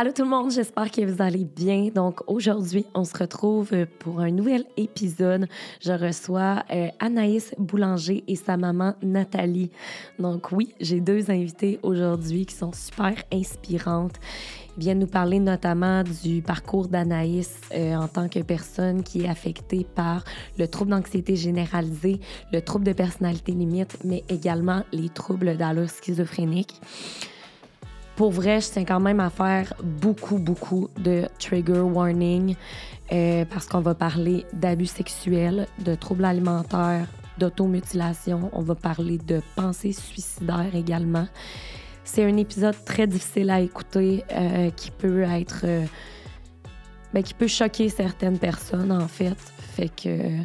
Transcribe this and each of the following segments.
Allô tout le monde, j'espère que vous allez bien. Donc aujourd'hui, on se retrouve pour un nouvel épisode. Je reçois euh, Anaïs Boulanger et sa maman Nathalie. Donc oui, j'ai deux invités aujourd'hui qui sont super inspirantes. Ils viennent nous parler notamment du parcours d'Anaïs euh, en tant que personne qui est affectée par le trouble d'anxiété généralisée, le trouble de personnalité limite, mais également les troubles d'allure schizophrénique pour vrai, je tiens quand même à faire beaucoup, beaucoup de trigger warning euh, parce qu'on va parler d'abus sexuels, de troubles alimentaires, d'automutilation. On va parler de pensées suicidaires également. C'est un épisode très difficile à écouter euh, qui peut être. Euh, ben, qui peut choquer certaines personnes, en fait. Fait que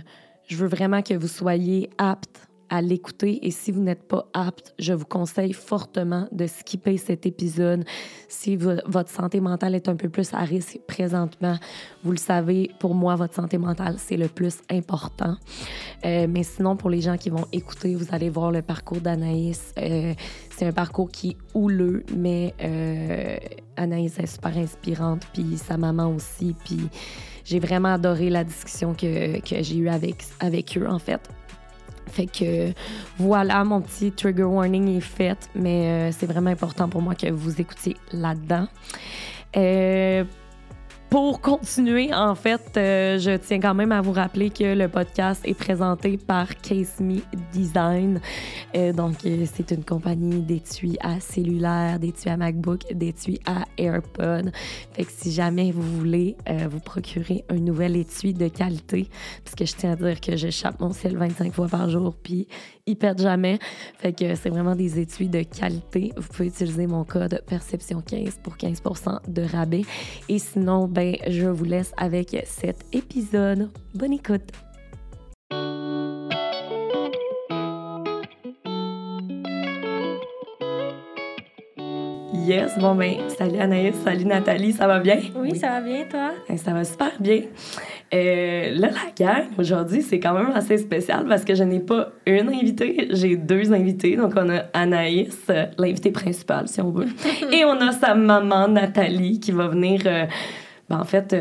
je veux vraiment que vous soyez aptes l'écouter. Et si vous n'êtes pas apte, je vous conseille fortement de skipper cet épisode. Si votre santé mentale est un peu plus à risque présentement, vous le savez, pour moi, votre santé mentale, c'est le plus important. Euh, mais sinon, pour les gens qui vont écouter, vous allez voir le parcours d'Anaïs. Euh, c'est un parcours qui est houleux, mais euh, Anaïs est super inspirante, puis sa maman aussi. Puis j'ai vraiment adoré la discussion que, que j'ai eue avec, avec eux, en fait. Fait que voilà, mon petit trigger warning est fait, mais euh, c'est vraiment important pour moi que vous écoutiez là-dedans. Euh, pour continuer, en fait, euh, je tiens quand même à vous rappeler que le podcast est présenté par Case Me Design. Euh, donc, euh, c'est une compagnie d'étuis à cellulaire, d'étuis à MacBook, d'étuis à AirPod. Fait que si jamais vous voulez vous procurer un nouvel étui de qualité, parce que je tiens à dire que je chape mon ciel 25 fois par jour, puis ils perdent jamais. Fait que c'est vraiment des étuis de qualité. Vous pouvez utiliser mon code Perception15 pour 15 de rabais. Et sinon, ben, je vous laisse avec cet épisode. Bonne écoute! Yes, bon ben, salut Anaïs, salut Nathalie, ça va bien? Oui, ça va bien, toi? Ben, ça va super bien. Euh, là, la gang, aujourd'hui, c'est quand même assez spécial parce que je n'ai pas une invitée, j'ai deux invités. Donc, on a Anaïs, euh, l'invitée principale, si on veut, et on a sa maman, Nathalie, qui va venir, euh, ben, en fait,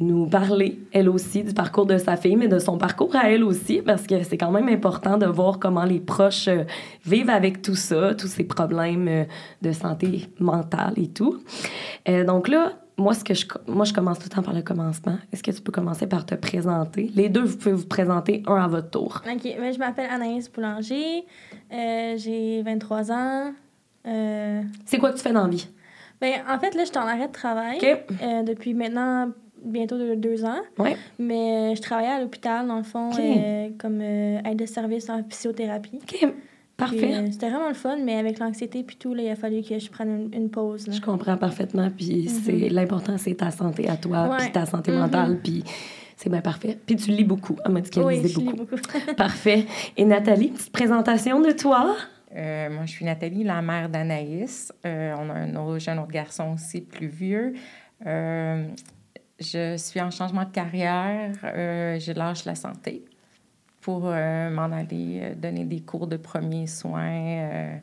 nous parler, elle aussi, du parcours de sa fille, mais de son parcours à elle aussi, parce que c'est quand même important de voir comment les proches euh, vivent avec tout ça, tous ces problèmes euh, de santé mentale et tout. Euh, donc là, moi, ce que je, moi, je commence tout le temps par le commencement. Est-ce que tu peux commencer par te présenter? Les deux, vous pouvez vous présenter un à votre tour. OK. Ben, je m'appelle Anaïs Boulanger. j'ai 23 ans. C'est quoi que tu fais dans la vie? Ben, en fait, là, je suis en arrêt de travail depuis maintenant bientôt deux ans. Ouais. Mais je travaillais à l'hôpital, dans le fond, euh, comme euh, aide de service en physiothérapie. OK. Parfait. Euh, c'était vraiment le fun, mais avec l'anxiété puis tout, là, il a fallu que je prenne une, pause. Je comprends parfaitement. Puis c'est mhm. l'important, c'est ta santé à toi, puis ta santé mentale, mhm. puis c'est bien parfait. Puis tu lis beaucoup. Elle m'a dit qu'elle oui, lisait beaucoup. beaucoup. parfait. Et Nathalie, petite présentation de toi? moi, je suis Nathalie, la mère d'Anaïs. on a un autre, un autre garçon aussi plus vieux. Je suis en changement de carrière. Euh, je lâche la santé pour euh, m'en aller euh, donner des cours de premiers soins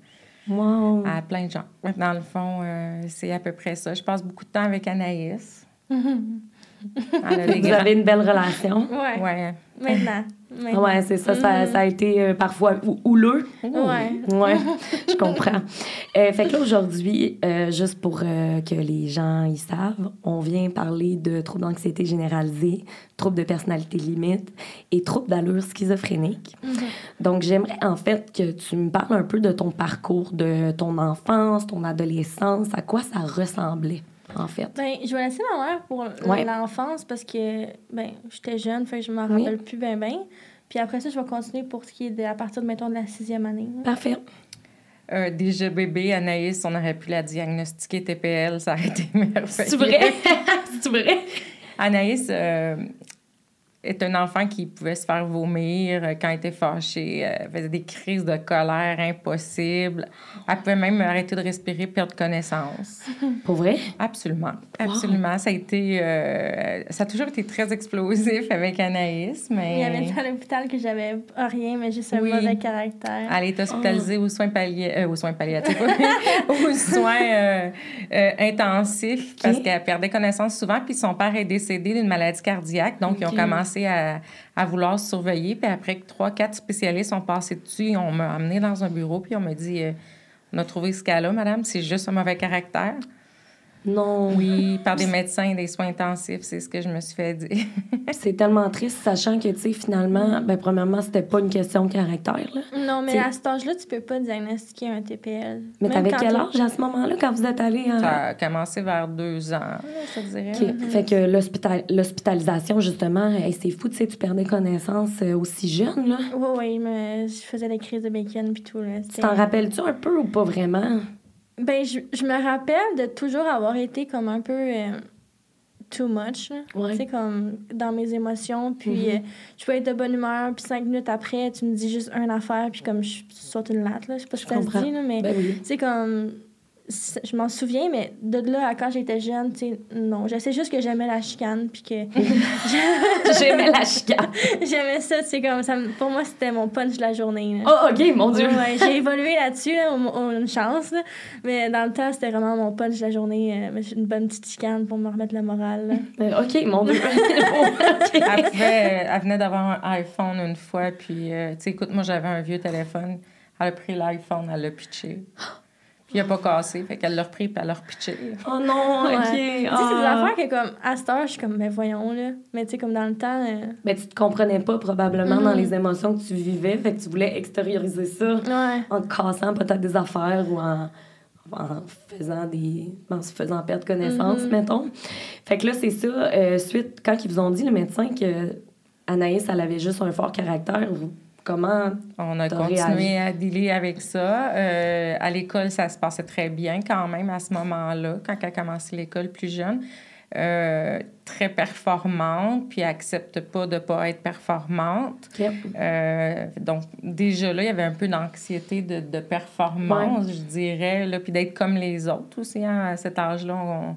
à plein de gens. Dans le fond, c'est à peu près ça. Je passe beaucoup de temps avec Anaïs. Vous avez une belle relation. Oui. Ouais. Maintenant. Oui, c'est ça, ça, a été euh, parfois houleux. Oui. Ouais, je comprends. Euh, fait que là, aujourd'hui, euh, juste pour que les gens y savent, on vient parler de troubles d'anxiété généralisée, troubles de personnalité limite et troubles d'allure schizophrénique. Mm-hmm. Donc, j'aimerais en fait que tu me parles un peu de ton parcours, de ton enfance, ton adolescence, à quoi ça ressemblait? En fait? Ben, je vais laisser ma mère pour l'enfance parce que ben, j'étais jeune, fait que je m'en rappelle plus bien bien. Puis après ça, je vais continuer pour ce qui est de, à partir de, mettons, de la sixième année. Parfait. Euh, déjà bébé, Anaïs, on aurait pu la diagnostiquer TPL, ça aurait été merveilleux. C'est vrai? C'est vrai? Anaïs, euh, est un enfant qui pouvait se faire vomir euh, quand elle était fâchée, elle faisait des crises de colère impossibles. Elle pouvait même arrêter de respirer, perdre connaissance. Pour vrai? Absolument. Absolument. Ça a été... Euh, ça a toujours été très explosif avec Anaïs, mais... Il y avait à l'hôpital que j'avais rien, mais juste un mauvais caractère. Elle est hospitalisée aux soins palliatifs... Euh, aux soins palliatifs, aux soins intensifs parce qu'elle perdait connaissance souvent, puis son père est décédé d'une maladie cardiaque, donc ils ont commencé à, vouloir surveiller. Puis après que trois, quatre spécialistes sont passés dessus, on m'a amené dans un bureau, puis on m'a dit euh, On a trouvé ce cas-là, madame, c'est juste un mauvais caractère. Non. Oui, par des médecins et des soins intensifs, c'est ce que je me suis fait dire. c'est tellement triste, sachant que, tu sais, finalement, ben, premièrement, c'était pas une question de caractère, là. Non, mais à cet âge-là, tu peux pas diagnostiquer un TPL. Mais t'avais quel âge à ce moment-là, quand vous êtes allé Ça a commencé vers deux ans, je dirais. OK. Fait que l'hospitalisation, justement, c'est fou, tu sais, tu perdais connaissance euh, aussi jeune, là. Oui, oui, mais je faisais des crises de bacon puis tout, là. Tu t'en rappelles-tu un peu ou pas vraiment? Ben, je, je, me rappelle de toujours avoir été comme un peu euh, too much. Tu sais, comme dans mes émotions. Puis mm-hmm. euh, je peux être de bonne humeur, puis cinq minutes après, tu me dis juste une affaire, puis comme je saute une latte. Là. Je sais pas si ça se dit, là, mais ben tu sais, comme je m'en souviens, mais de là à quand j'étais jeune, tu sais, non. Je sais juste que j'aimais la chicane, puis que... j'aimais la chicane. j'aimais ça, c'est comme... Ça, pour moi, c'était mon punch de la journée. Oh, OK, mon Dieu! j'ai évolué là-dessus, là, une chance, Mais dans le temps, c'était vraiment mon punch de la journée. Euh, une bonne petite chicane pour me remettre la morale. Euh, OK, mon Dieu! elle, elle, venait d'avoir un iPhone une fois, puis, euh, tu sais, écoute, moi, j'avais un vieux téléphone. Elle a pris l'iPhone, elle l'a pitché. il a pas cassé. Fait qu'elle l'a repris puis elle l'a repitché. Oh non, OK. Tu sais, c'est des ah. affaires que, comme, à cette heure, je suis comme, mais voyons, là. Mais tu sais, comme dans le temps. Euh... Mais tu te comprenais pas, probablement, dans mm-hmm. les émotions que tu vivais. Fait que tu voulais extérioriser ça en te cassant peut-être des affaires ou en en faisant des en se faisant perdre connaissance mm-hmm. mettons fait que là c'est ça euh, suite quand ils vous ont dit le médecin que Anaïs elle avait juste un fort caractère vous Comment On a continué à dealer avec ça. Euh, à l'école, ça se passait très bien quand même à ce moment-là, quand elle a commencé l'école plus jeune. Euh, très performante, puis elle accepte pas de pas être performante. Euh, donc, déjà là, il y avait un peu d'anxiété de, de, performance, je dirais, là, puis d'être comme les autres aussi. Hein, à cet âge-là, on,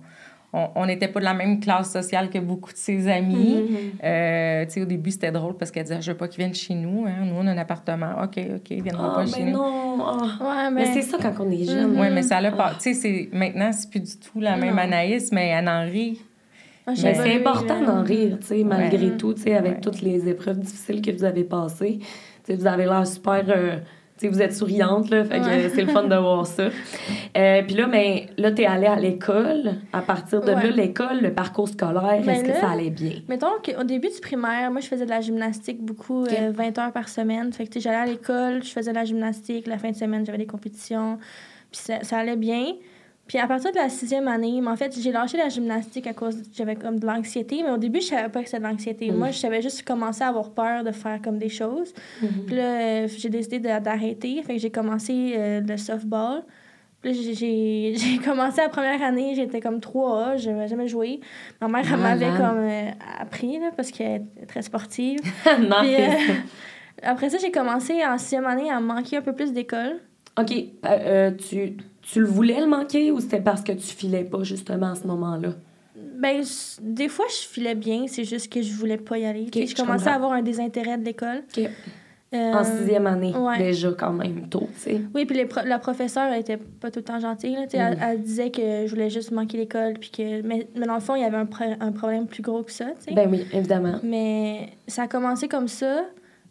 on n'était pas de la même classe sociale que beaucoup de ses amis. Euh, tu sais, au début, c'était drôle parce qu'elle disait Je veux pas qu'ils viennent chez nous. Hein. Nous, on a un appartement. OK, OK, ils viendront pas ah, chez nous. Non. Ouais, mais, c'est ça quand on est jeune. Oui, mais ça l'a pas. Tu sais, maintenant, c'est plus du tout la même Anaïs, mais elle en rit. Ah, c'est important d'en rire, tu sais, malgré tout, tu sais, avec toutes les épreuves difficiles que vous avez passées. Tu sais, vous avez l'air super. Euh, vous êtes souriante, là, fait que c'est le fun de voir ça. Euh, puis là, mais ben, là, t'es allée à l'école. À partir de là, l'école, le parcours scolaire, ben est-ce que ça allait bien? Mettons qu'au début du primaire, moi, je faisais de la gymnastique beaucoup, 20 euh, heures par semaine. Fait que, j'allais à l'école, je faisais de la gymnastique. La fin de semaine, j'avais des compétitions. Puis ça, ça allait bien. Puis à partir de la sixième année, en fait, j'ai lâché la gymnastique à cause j'avais comme de l'anxiété, mais au début, je savais pas que c'était de l'anxiété. Moi, je savais juste commencer à avoir peur de faire comme des choses. Mm-hmm. Puis là, euh, j'ai décidé d'arrêter, fait que j'ai commencé euh, le softball. Puis j'ai commencé la première année, j'étais comme 3A, je n'avais jamais joué. Ma mère, elle m'avait comme euh, appris, là, parce qu'elle est très sportive. Puis, après ça, j'ai commencé en sixième année à manquer un peu plus d'école. OK. tu tu le voulais le manquer ou c'était parce que tu filais pas justement à ce moment-là? Ben, des fois, je filais bien, c'est juste que je voulais pas y aller. je, commençais à avoir un désintérêt de l'école. Euh, en sixième année, déjà, quand même, tôt, tu sais. Oui, puis la professeure, elle était pas tout le temps gentille, là, mm. elle, disait que je voulais juste manquer l'école, puis que... Mais, dans le fond, il y avait un, un problème plus gros que ça, tu sais. Ben oui, évidemment. Mais ça a commencé comme ça,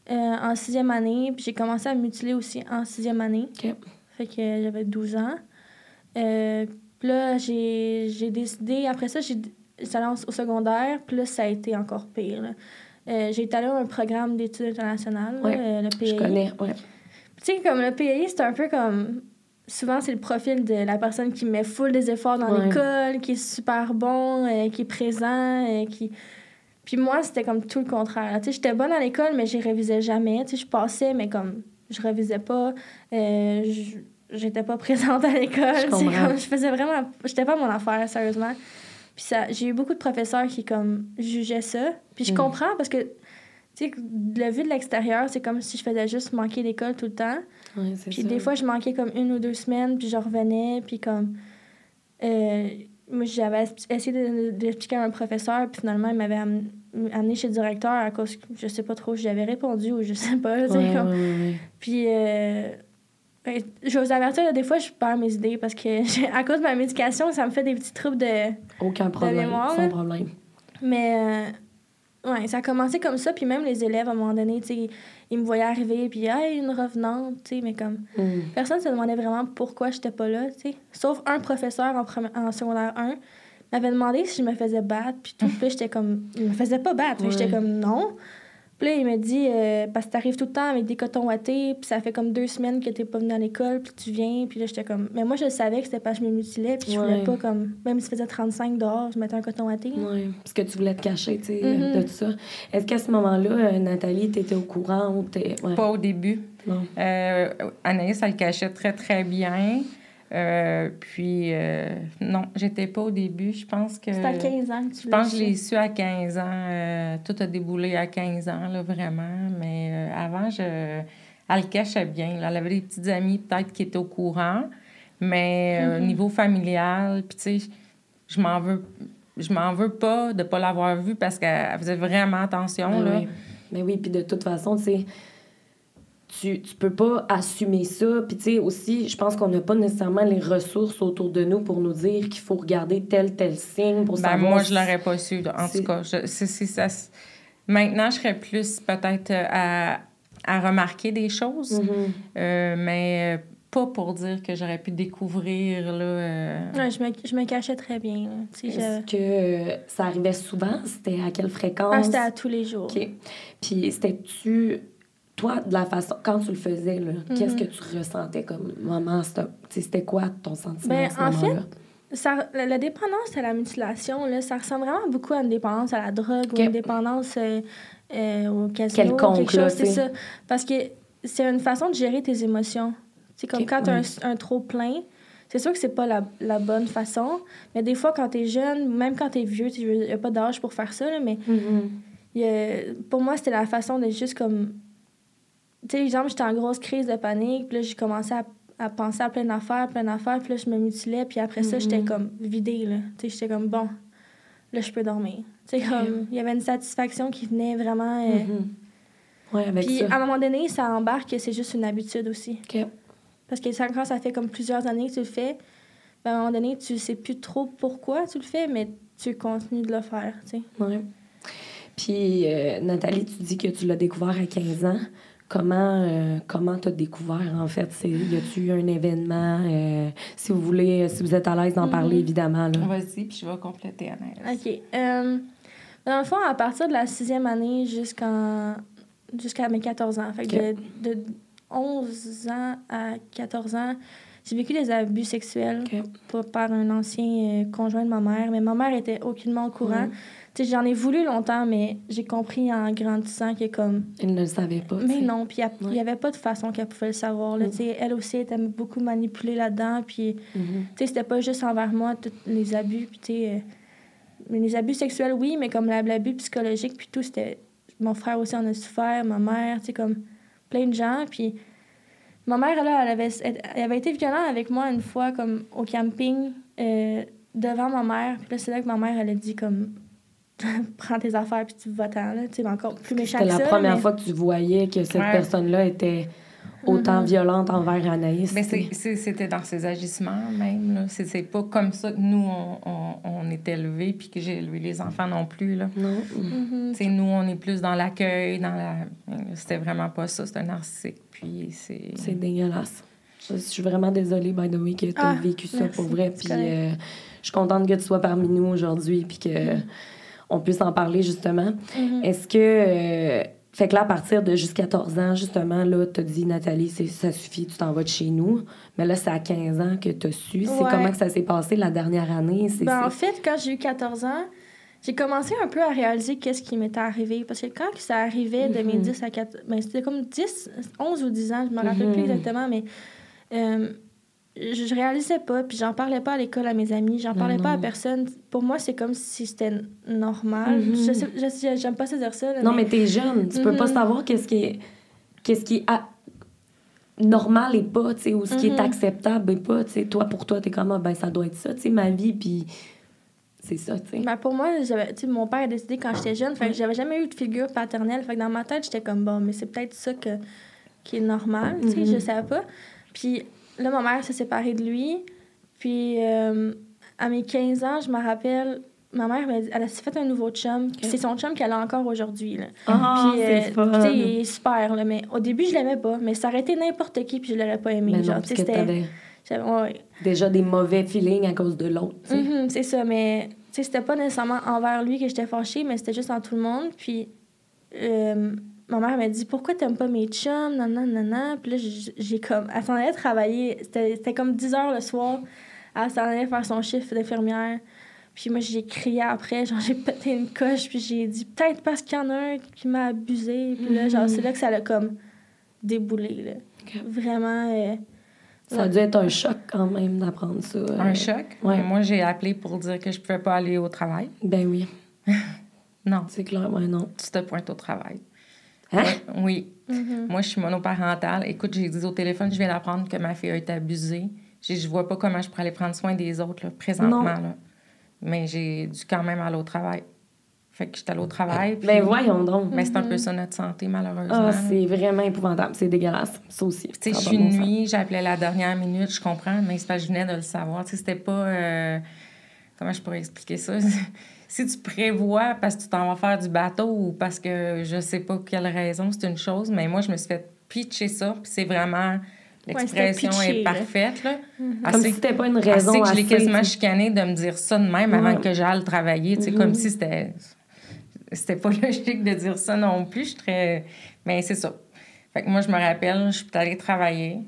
euh, en sixième année, puis j'ai commencé à mutiler aussi en sixième année. Fait que j'avais 12 ans. Euh, puis là, j'ai décidé, après ça, j'ai au secondaire, puis là, ça a été encore pire. Euh, j'ai été allée à un programme d'études internationales, euh, le PAI. Je connais, ouais. Tu sais, comme le PAI, c'est un peu comme. Souvent, c'est le profil de la personne qui met full des efforts dans l'école, qui est super bon, qui est présent, qui. Puis moi, c'était comme tout le contraire. Tu sais, j'étais bonne à l'école, mais je révisais jamais. Tu sais, je passais, mais comme je révisais pas. j'étais pas présente à l'école. Je, comme, je faisais vraiment. J'étais pas mon affaire, sérieusement. Puis ça, j'ai eu beaucoup de professeurs qui, comme, jugeaient ça. Puis je Mm. comprends parce que, tu sais, le vu de l'extérieur, c'est comme si je faisais juste manquer l'école tout le temps. Puis ça. des fois, je manquais comme une ou deux semaines, puis je revenais, puis comme... euh, moi, j'avais es- essayé de- de- d'expliquer à un professeur, puis finalement, il m'avait am- amené chez le directeur à cause que je sais pas trop, j'avais répondu ou je sais pas. Ouais, comme- ouais. Puis, euh, ben, je vous avertir, là, des fois, je perds mes idées parce que à cause de ma médication, ça me fait des petits troubles de... Aucun problème. mémoire, Sans là. problème. Mais euh, ouais, ça a commencé comme ça. Puis même les élèves, à un moment donné, ils me voyaient arriver, puis hey, une revenante, tu sais, mais comme Mm. personne se demandait vraiment pourquoi j'étais pas là, tu sais. Sauf un professeur en, en secondaire 1 m'avait demandé si je me faisais battre, puis tout. Puis là, j'étais comme, il me faisait pas battre. Que J'étais Ouais. comme non. Puis là, il m'a dit, euh, parce que t'arrives tout le temps avec des cotons wattés, puis ça fait comme deux semaines que t'es pas venu à l'école, puis tu viens, puis là, j'étais comme. Mais moi, je savais que c'était parce que je me mutilais, puis je voulais Ouais. pas comme. Même s'il faisait 35 dehors, je mettais un coton watté. Oui, parce que tu voulais te cacher, tu sais, de tout ça. Est-ce qu'à ce moment-là, euh, Nathalie, tu étais au courant ou t'es... Ouais? Pas au début. Non. Euh, Anaïs, elle le cachait très, très bien. Euh, puis, euh, non, j'étais pas au début. Je pense que. C'était à 15 ans que tu Je pense que je l'ai su. à 15 ans. euh, tout a déboulé à 15 ans, là, vraiment. Mais euh, avant, je... elle le cachait bien. là. Elle avait des petites amies, peut-être, qui étaient au courant. Mais au Mhm. niveau familial, puis tu sais, je m'en veux... Je m'en veux pas de pas l'avoir vue parce qu'elle faisait vraiment attention, Ben là. oui. Mais oui, puis de toute façon, tu sais, tu, tu peux pas assumer ça. Puis tu sais, aussi, je pense qu'on n'a pas nécessairement les ressources autour de nous pour nous dire qu'il faut regarder tel, tel signe pour Ben, savoir... moi, je l'aurais pas su, en tout cas. Je- c'est- c'est ça. Maintenant, je serais plus peut-être euh, à, à remarquer des choses, Mhm. euh, mais euh, pas pour dire que j'aurais pu découvrir, là... euh, Ouais, je, me, je me cachais très bien. Est-ce je- que euh, ça arrivait souvent? C'était à quelle fréquence? Ah, c'était à tous les jours. OK. Puis c'était-tu... Toi, de la façon... Quand tu le faisais, là, Mhm. qu'est-ce que tu ressentais comme moment? C'était quoi ton sentiment Ben, à ce en fait? Ça, la, la dépendance à la mutilation, là, ça ressemble vraiment beaucoup à une dépendance à la drogue ou une dépendance euh, euh, au casino. Quelconque, quelque chose, c'est ça. Parce que c'est une façon de gérer tes émotions. C'est comme quand tu as un, un trop plein, c'est sûr que c'est pas la, la bonne façon, mais des fois, quand tu es jeune, même quand tu es vieux, il n'y a pas d'âge pour faire ça, là, mais Mhm. a- pour moi, c'était la façon de juste comme. Tu sais, exemple, j'étais en grosse crise de panique, puis là, j'ai commencé à, à penser à plein d'affaires, plein d'affaires, puis là, je me mutilais, puis après ça, j'étais comme vidée, là. Tu sais, j'étais comme, bon, là, je peux dormir. Tu sais, comme, il y avait une satisfaction qui venait vraiment. euh. Ouais, avec Puis ça. à un moment donné, ça embarque que c'est juste une habitude aussi. OK. Parce que ça, quand ça fait comme plusieurs années que tu le fais, ben, à un moment donné, tu sais plus trop pourquoi tu le fais, mais tu continues de le faire, tu sais. Ouais. Puis, euh, Nathalie, tu dis que tu l'as découvert à 15 ans. Comment euh, comment t'as découvert, en fait? C'est, y a-tu eu un événement? euh, si vous voulez, si vous êtes à l'aise d'en parler, évidemment. Là? Vas-y, puis je vais compléter, Anaïs. OK. Euh, dans le fond, à partir de la sixième année jusqu'en jusqu'à mes 14 ans, fait que de, de 11 ans à 14 ans, j'ai vécu des abus sexuels par- un ancien euh, conjoint de ma mère, mais ma mère était aucunement au courant. Sais, j'en ai voulu longtemps, mais j'ai compris en grandissant que comme ne le savait pas. mais non, puis il n'y avait pas de façon qu'elle pouvait le savoir. Là, Mm. Elle aussi était beaucoup manipulée là-dedans. Puis, sais, c'était pas juste envers moi, tous les abus. Puis, euh, mais les abus sexuels, oui, mais comme la- l'abus psychologique, puis tout, c'était. Mon frère aussi en a souffert, ma mère, tu sais, comme plein de gens. Puis, ma mère, là, elle avait, elle avait été violente avec moi une fois, comme au camping, euh, devant ma mère. Puis là, c'est là que ma mère, elle a dit, comme, prends tes affaires, puis tu vas-t'en, là. Tu sais, mais encore plus méchant C'était la ça. première mais- fois que tu voyais que cette Ouais. personne-là était autant Mhm. violente envers Anaïs. Mais c'est- c'est- c'était dans ses agissements même. là. C'est c'est pas comme ça que nous, on, on, on est élevés, puis que j'ai élevé les enfants non plus. Là. Non. Sais, nous, on est plus dans l'accueil, dans la... C'était vraiment pas ça, c'est un narcissique. Puis c'est... C'est dégueulasse. Je, suis vraiment désolée, by the way, que tu as Ah, vécu ça merci. pour vrai. C'est Puis euh, je suis contente que tu sois parmi nous aujourd'hui, puis que on puisse en parler justement. Mhm. Est-ce que. euh, fait que là, à partir de jusqu'à 14 ans, justement, là, t'as dit, Nathalie, c'est- ça suffit, tu t'en vas de chez nous. Mais là, c'est à 15 ans que t'as su. C'est comment que ça s'est passé la dernière année? Ben, en fait, quand j'ai eu 14 ans, j'ai commencé un peu à réaliser qu'est-ce qui m'était arrivé. Parce que quand ça arrivait de mes Mhm. 10 à 14... Ben, c'était comme 10, 11 ou 10 ans, je me rappelle plus exactement, mais... euh, je, je réalisais pas, puis j'en parlais pas à l'école à mes amis, j'en parlais pas à personne. Pour moi, c'est comme si c'était normal. Mhm. Je J'aime pas ça dire ça. là, Non, mais t'es jeune. Tu peux pas Mhm. savoir qu'est-ce qui est, qu'est-ce qui est a- normal et pas, tu sais, ou ce qui est Mhm. acceptable et pas. Tu sais, toi, pour toi, t'es comme, ah, ben, ça doit être ça, tu sais, ma vie, puis c'est ça, tu sais. Ben, pour moi, mon père a décidé quand j'étais jeune, fait que j'avais jamais eu de figure paternelle. Fait que dans ma tête, j'étais comme, bon, mais c'est peut-être ça que, qui est normal, tu sais, Mhm. je savais pas. Puis là, ma mère s'est séparée de lui. Puis euh, à mes 15 ans, je me rappelle, ma mère, elle a fait un nouveau chum. C'est son chum qu'elle a encore aujourd'hui. Ah, Puis, c'est euh, il est super, là, mais au début, je l'aimais pas. Mais ça aurait été n'importe qui, puis je l'aurais pas aimé. Mais Ben non, genre, parce que t'avais ouais. déjà des mauvais feelings à cause de l'autre. Mhm, c'est ça, mais tu sais, c'était pas nécessairement envers lui que j'étais fâchée, mais c'était juste en tout le monde. Puis euh, ma mère m'a dit Pourquoi t'aimes pas mes chums? Nan, nan, nan, nan. Puis là, j'ai comme. Elle s'en allait travailler. C'était c'était comme 10 heures le soir. Elle s'en allait faire son chiffre d'infirmière. Puis moi, j'ai crié après, genre, j'ai pété une coche, puis j'ai dit Peut-être parce qu'il y en a un qui m'a abusé. Puis là, genre, c'est là que ça l'a comme déboulé, là. Vraiment. euh, Ça a dû être un choc quand même d'apprendre ça. euh. Un choc? ouais. Moi, j'ai appelé pour dire que je pouvais pas aller au travail. Ben oui, Non, c'est clair, ouais, non. tu te pointes au travail. Hein? Ouais, oui. mhm. Moi, je suis monoparentale. Écoute, j'ai dit au téléphone, je viens d'apprendre que ma fille a été abusée. Je vois pas comment je pourrais aller prendre soin des autres, là, présentement. Là. Mais j'ai dû quand même aller au travail. Fait que j'étais allée au travail. puis- Ben voyons donc. Mais c'est un peu ça notre santé, malheureusement. Ah, c'est vraiment épouvantable. C'est dégueulasse. Ça aussi. Tu sais, Ça je suis pas bon nuit, j'appelais la dernière minute, je comprends, mais c'est que je venais de le savoir. Tu sais, c'était pas. euh, Comment je pourrais expliquer ça? si tu prévois parce que tu t'en vas faire du bateau ou parce que je sais pas quelle raison, c'est une chose, mais moi, je me suis fait pitcher ça, puis c'est vraiment. L'expression pitché, est là. parfaite, là. Comme Assez- si c'était pas une assez raison que je l'ai assez, quasiment chicané de me dire ça de même avant que j'aille travailler. Tu sais, Mhm. comme si c'était. C'était pas logique de dire ça non plus. Je suis très. Mais c'est ça. Fait que moi, je me rappelle, je suis allée travailler.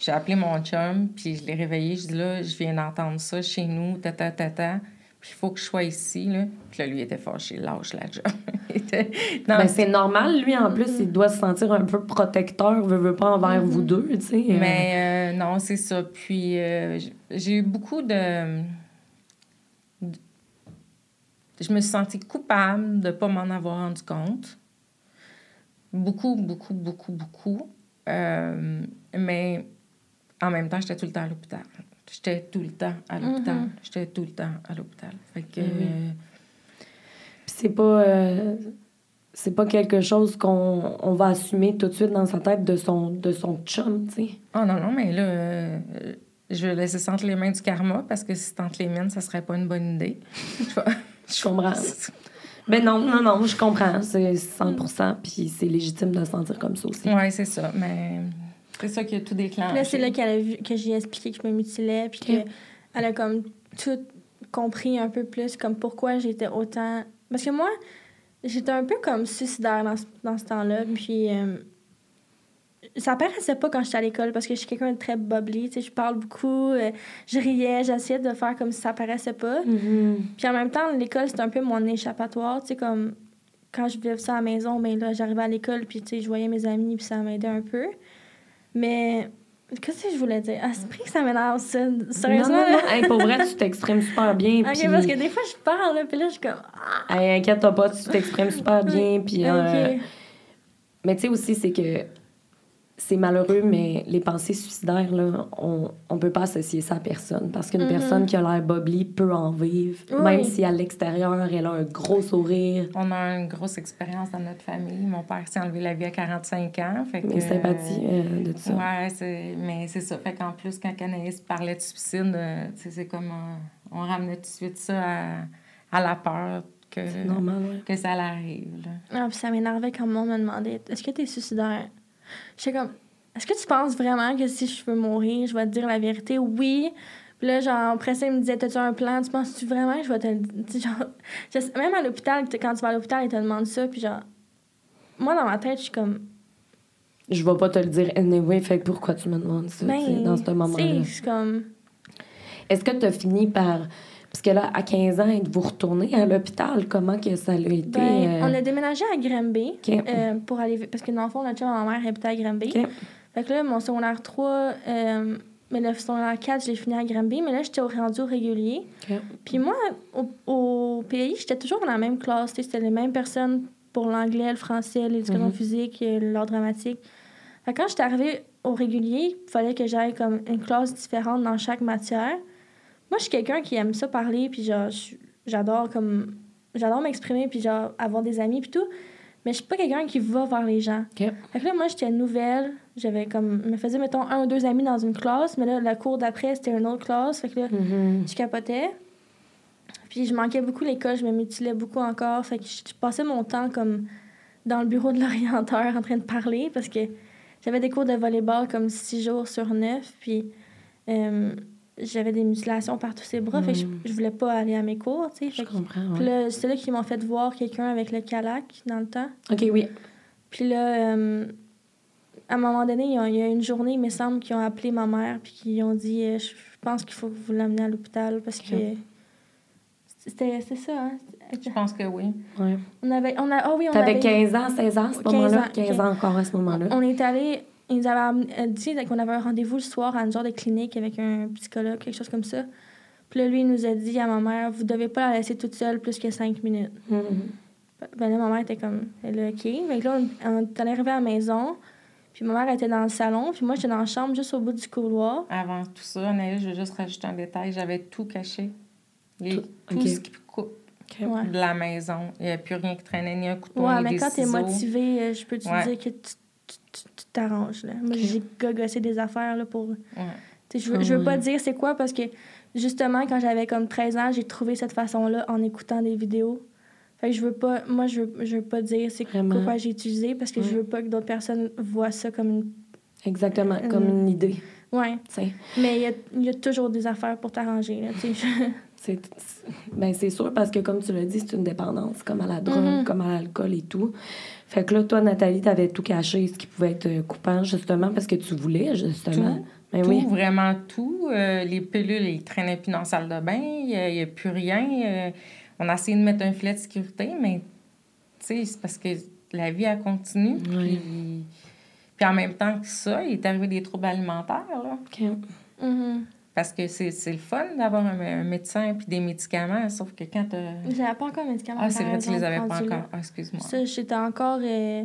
J'ai appelé mon chum, puis je l'ai réveillé. Je dis là, je viens d'entendre ça chez nous, tata, tata. Puis il faut que je sois ici, là. Puis là, lui, il était fâché, lâche la job. Il était- non, Ben, c'est normal, lui, en plus, il doit se sentir un peu protecteur, veut, veut pas envers vous deux, tu sais. euh. Mais euh, non, c'est ça. Puis euh, j'ai eu beaucoup de... de- Je me suis sentie coupable de ne pas m'en avoir rendu compte. Beaucoup, beaucoup, beaucoup, beaucoup. Euh, mais en même temps, j'étais tout le temps à l'hôpital. J'étais tout le temps à l'hôpital. Mhm. J'étais tout le temps à l'hôpital. Fait que... Puis c'est pas... euh, C'est pas quelque chose qu'on on va assumer tout de suite dans sa tête de son, de son chum, tu sais. Oh non, non, mais là, euh, je vais laisser ça entre les mains du karma parce que si c'est entre les miennes, ça serait pas une bonne idée. Je comprends. Ben non, non, non, je comprends. C'est 100 puis c'est légitime de se sentir comme ça aussi. Oui, c'est ça. Mais c'est ça qui a tout déclenché. Puis là, c'est là qu'elle a vu, que j'ai expliqué que je me mutilais, puis qu'elle a comme tout compris un peu plus, comme pourquoi j'étais autant... Parce que moi, j'étais un peu comme suicidaire dans ce, dans ce temps-là, puis euh, ça paraissait pas quand j'étais à l'école, parce que je suis quelqu'un de très bubbly, tu sais, je parle beaucoup, euh, je riais, j'essayais de faire comme si ça paraissait pas. Mhm. Puis en même temps, l'école, c'était un peu mon échappatoire, tu sais, comme quand je vivais ça à la maison, mais là, j'arrivais à l'école, puis tu sais, je voyais mes amis, puis ça m'aidait un peu. Mais qu'est-ce que je voulais dire? Ah, c'est vrai que ça m'énerve, ça. Sérieusement, non, non. Hey, pour vrai, tu t'exprimes super bien. Ok, parce que des fois, je parle, là, puis là, je suis comme... Ah, Hey, inquiète-toi pas, tu t'exprimes super bien. Puis, euh, ok. Mais tu sais aussi, c'est que c'est malheureux, mais les pensées suicidaires, là, on, on peut pas associer ça à personne. Parce qu'une Mhm. personne qui a l'air bubbly peut en vivre, Oui. même si à l'extérieur, elle a un gros sourire. On a une grosse expérience dans notre famille. Mon père s'est enlevé la vie à 45 ans. Fait que, Mes sympathies euh, de tout ça. Ouais, c'est... mais c'est ça. Fait qu'en plus, quand Anaïs parlait de suicide, euh, tu c'est comme... euh, on ramenait tout de suite ça à, à la peur que, C'est normal, ouais. que ça l'arrive. là. Ah, puis ça m'énervait quand le monde me demandait « Est-ce que t'es suicidaire? » J'étais comme « Est-ce que tu penses vraiment que si je veux mourir, je vais te dire la vérité? Oui. » Puis là, genre, après ça, il me disait « T'as-tu un plan? Tu penses-tu vraiment que je vais te le dire? » genre, Même à l'hôpital, quand tu vas à l'hôpital, ils te demandent ça, puis genre... Moi, dans ma tête, je suis comme... Je vais pas te le dire anyway, fait pourquoi tu me demandes ça, Ben, dans ce moment-là? suis comme... Est-ce que tu as fini par. Parce que là, à 15 ans, êtes-vous retourné à l'hôpital? Comment que ça a été? Ben, euh, on a déménagé à Granby OK. euh, pour aller... Parce que dans le fond, notre chum, ma mère habitait à Granby. OK. Fait que là, mon secondaire 3, euh, mais le secondaire 4, je l'ai fini à Granby, mais là, j'étais au rendu régulier. Puis moi, au, au pays, j'étais toujours dans la même classe. C'était les mêmes personnes pour l'anglais, le français, l'éducation mm-hmm. physique, l'art dramatique. Fait quand j'étais arrivée au régulier, il fallait que j'aille comme une classe différente dans chaque matière. Moi, je suis quelqu'un qui aime ça parler, puis genre, j'adore comme... J'adore m'exprimer, puis genre, avoir des amis, puis tout. Mais je suis pas quelqu'un qui va vers les gens. Fait que là, moi, j'étais nouvelle. J'avais comme... me faisais, mettons, un ou deux amis dans une classe, mais là, la cour d'après, c'était une autre classe. Fait que là, mm-hmm. je capotais. Puis je manquais beaucoup l'école, je me mutilais beaucoup encore. Fait que je passais mon temps comme dans le bureau de l'orienteur en train de parler parce que j'avais des cours de volleyball comme six jours sur neuf. Puis euh, j'avais des mutilations par tous ses bras. Fait que je, mm. voulais pas aller à mes cours, tu sais. Je comprends, Puis là, c'est là qu'ils m'ont fait voir quelqu'un avec le calac dans le temps. OK, oui. Puis là, euh, à un moment donné, il y, a, une journée, il me semble, qu'ils ont appelé ma mère puis qu'ils ont dit euh, Je pense qu'il faut que vous l'amenez à l'hôpital parce que... C'était ça, hein? Je pense que oui. Ouais. On avait... On a, oh oui, on T'avais 15 ans, 16 ans à ce moment-là? 15 ans encore à ce moment-là. On est allé ils nous avaient euh, dit qu'on avait un rendez-vous le soir à une genre de clinique avec un psychologue, quelque chose comme ça. Puis là, lui, il nous a dit à ma mère, vous devez pas la laisser toute seule plus que cinq minutes. Mm-hmm. Ben là, ma mère était comme, elle est OK. Fait là, on, est arriver à la maison. Puis ma mère était dans le salon, puis moi, j'étais dans la chambre, juste au bout du couloir. Avant tout ça, je vais juste rajouter un détail. J'avais tout caché. tout, ce qui coupe de la maison. Il n'y avait plus rien qui traînait, ni un couteau, ouais, ni mais quand tu es motivée, euh, je peux te dire que tu tu t'arranges. Moi, j'ai gogossé des affaires là, pour. Je veux, je veux pas dire c'est quoi parce que justement, quand j'avais comme 13 ans, j'ai trouvé cette façon-là en écoutant des vidéos. Fait que je veux pas. Moi, je veux, je veux pas dire c'est quoi j'ai utilisé parce que je veux pas que d'autres personnes voient ça comme une. Exactement, comme une idée. Ouais. Mais il y a, y a, toujours des affaires pour t'arranger. c'est ben, sûr parce que, comme tu l'as dit, c'est une dépendance, comme à la drogue, mm-hmm. comme à l'alcool et tout. Fait que là, toi, Nathalie, t'avais tout caché, ce qui pouvait être euh, coupant, justement, parce que tu voulais, justement. Tout, ben tout vraiment tout. Euh, les pilules, ils traînaient plus dans la salle de bain. Il n'y a, plus rien. Euh, on a essayé de mettre un filet de sécurité, mais, tu sais, c'est parce que la vie, a continué. Puis, en même temps que ça, il est arrivé des troubles alimentaires, là. OK. Mm-hmm. Parce que c'est, le fun d'avoir un, médecin et des médicaments, sauf que quand tu J'avais pas encore de médicaments. Ah, c'est vrai, tu les avais pas encore. Ah, excuse-moi. Ça, j'étais encore. Euh,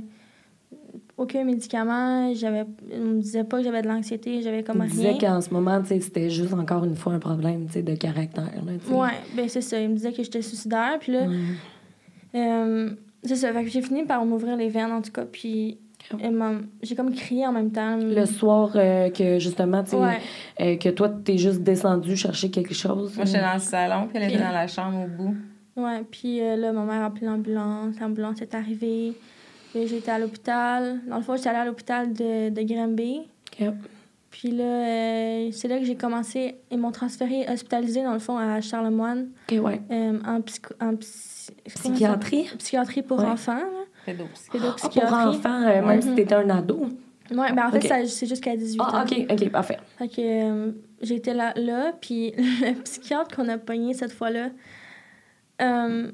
aucun médicament. J'avais, on me disait pas que j'avais de l'anxiété, j'avais comme rien. Il disait qu'en ce moment, c'était juste encore une fois un problème de caractère. Oui, ben c'est ça. Il me disait que j'étais suicidaire. Puis là, euh, c'est ça. Fait que j'ai fini par m'ouvrir les veines, en tout cas. Puis j'ai comme crié en même temps. Le soir euh, que justement, tu euh, que toi, t'es juste descendu chercher quelque chose. Moi, j'étais dans le salon, puis elle était dans la chambre au bout. Ouais, puis euh, là, ma mère a appelé l'ambulance. L'ambulance est arrivée. J'étais à l'hôpital. Dans le fond, j'étais allée à l'hôpital de, de Granby. Puis là, c'est là que j'ai commencé. Ils m'ont transféré hospitalisé, dans le fond, à Charlemagne. OK, ouais. en, en psychiatrie. Psychiatrie pour enfants. Pédopsychiatrie. Ah, pour enfants, euh, même si t'étais un ado. Oui, ben en fait, c'est jusqu'à 18 ah, ans. OK, OK, parfait. Fait que euh, j'étais là, là, puis le psychiatre qu'on a pogné cette fois-là, euh,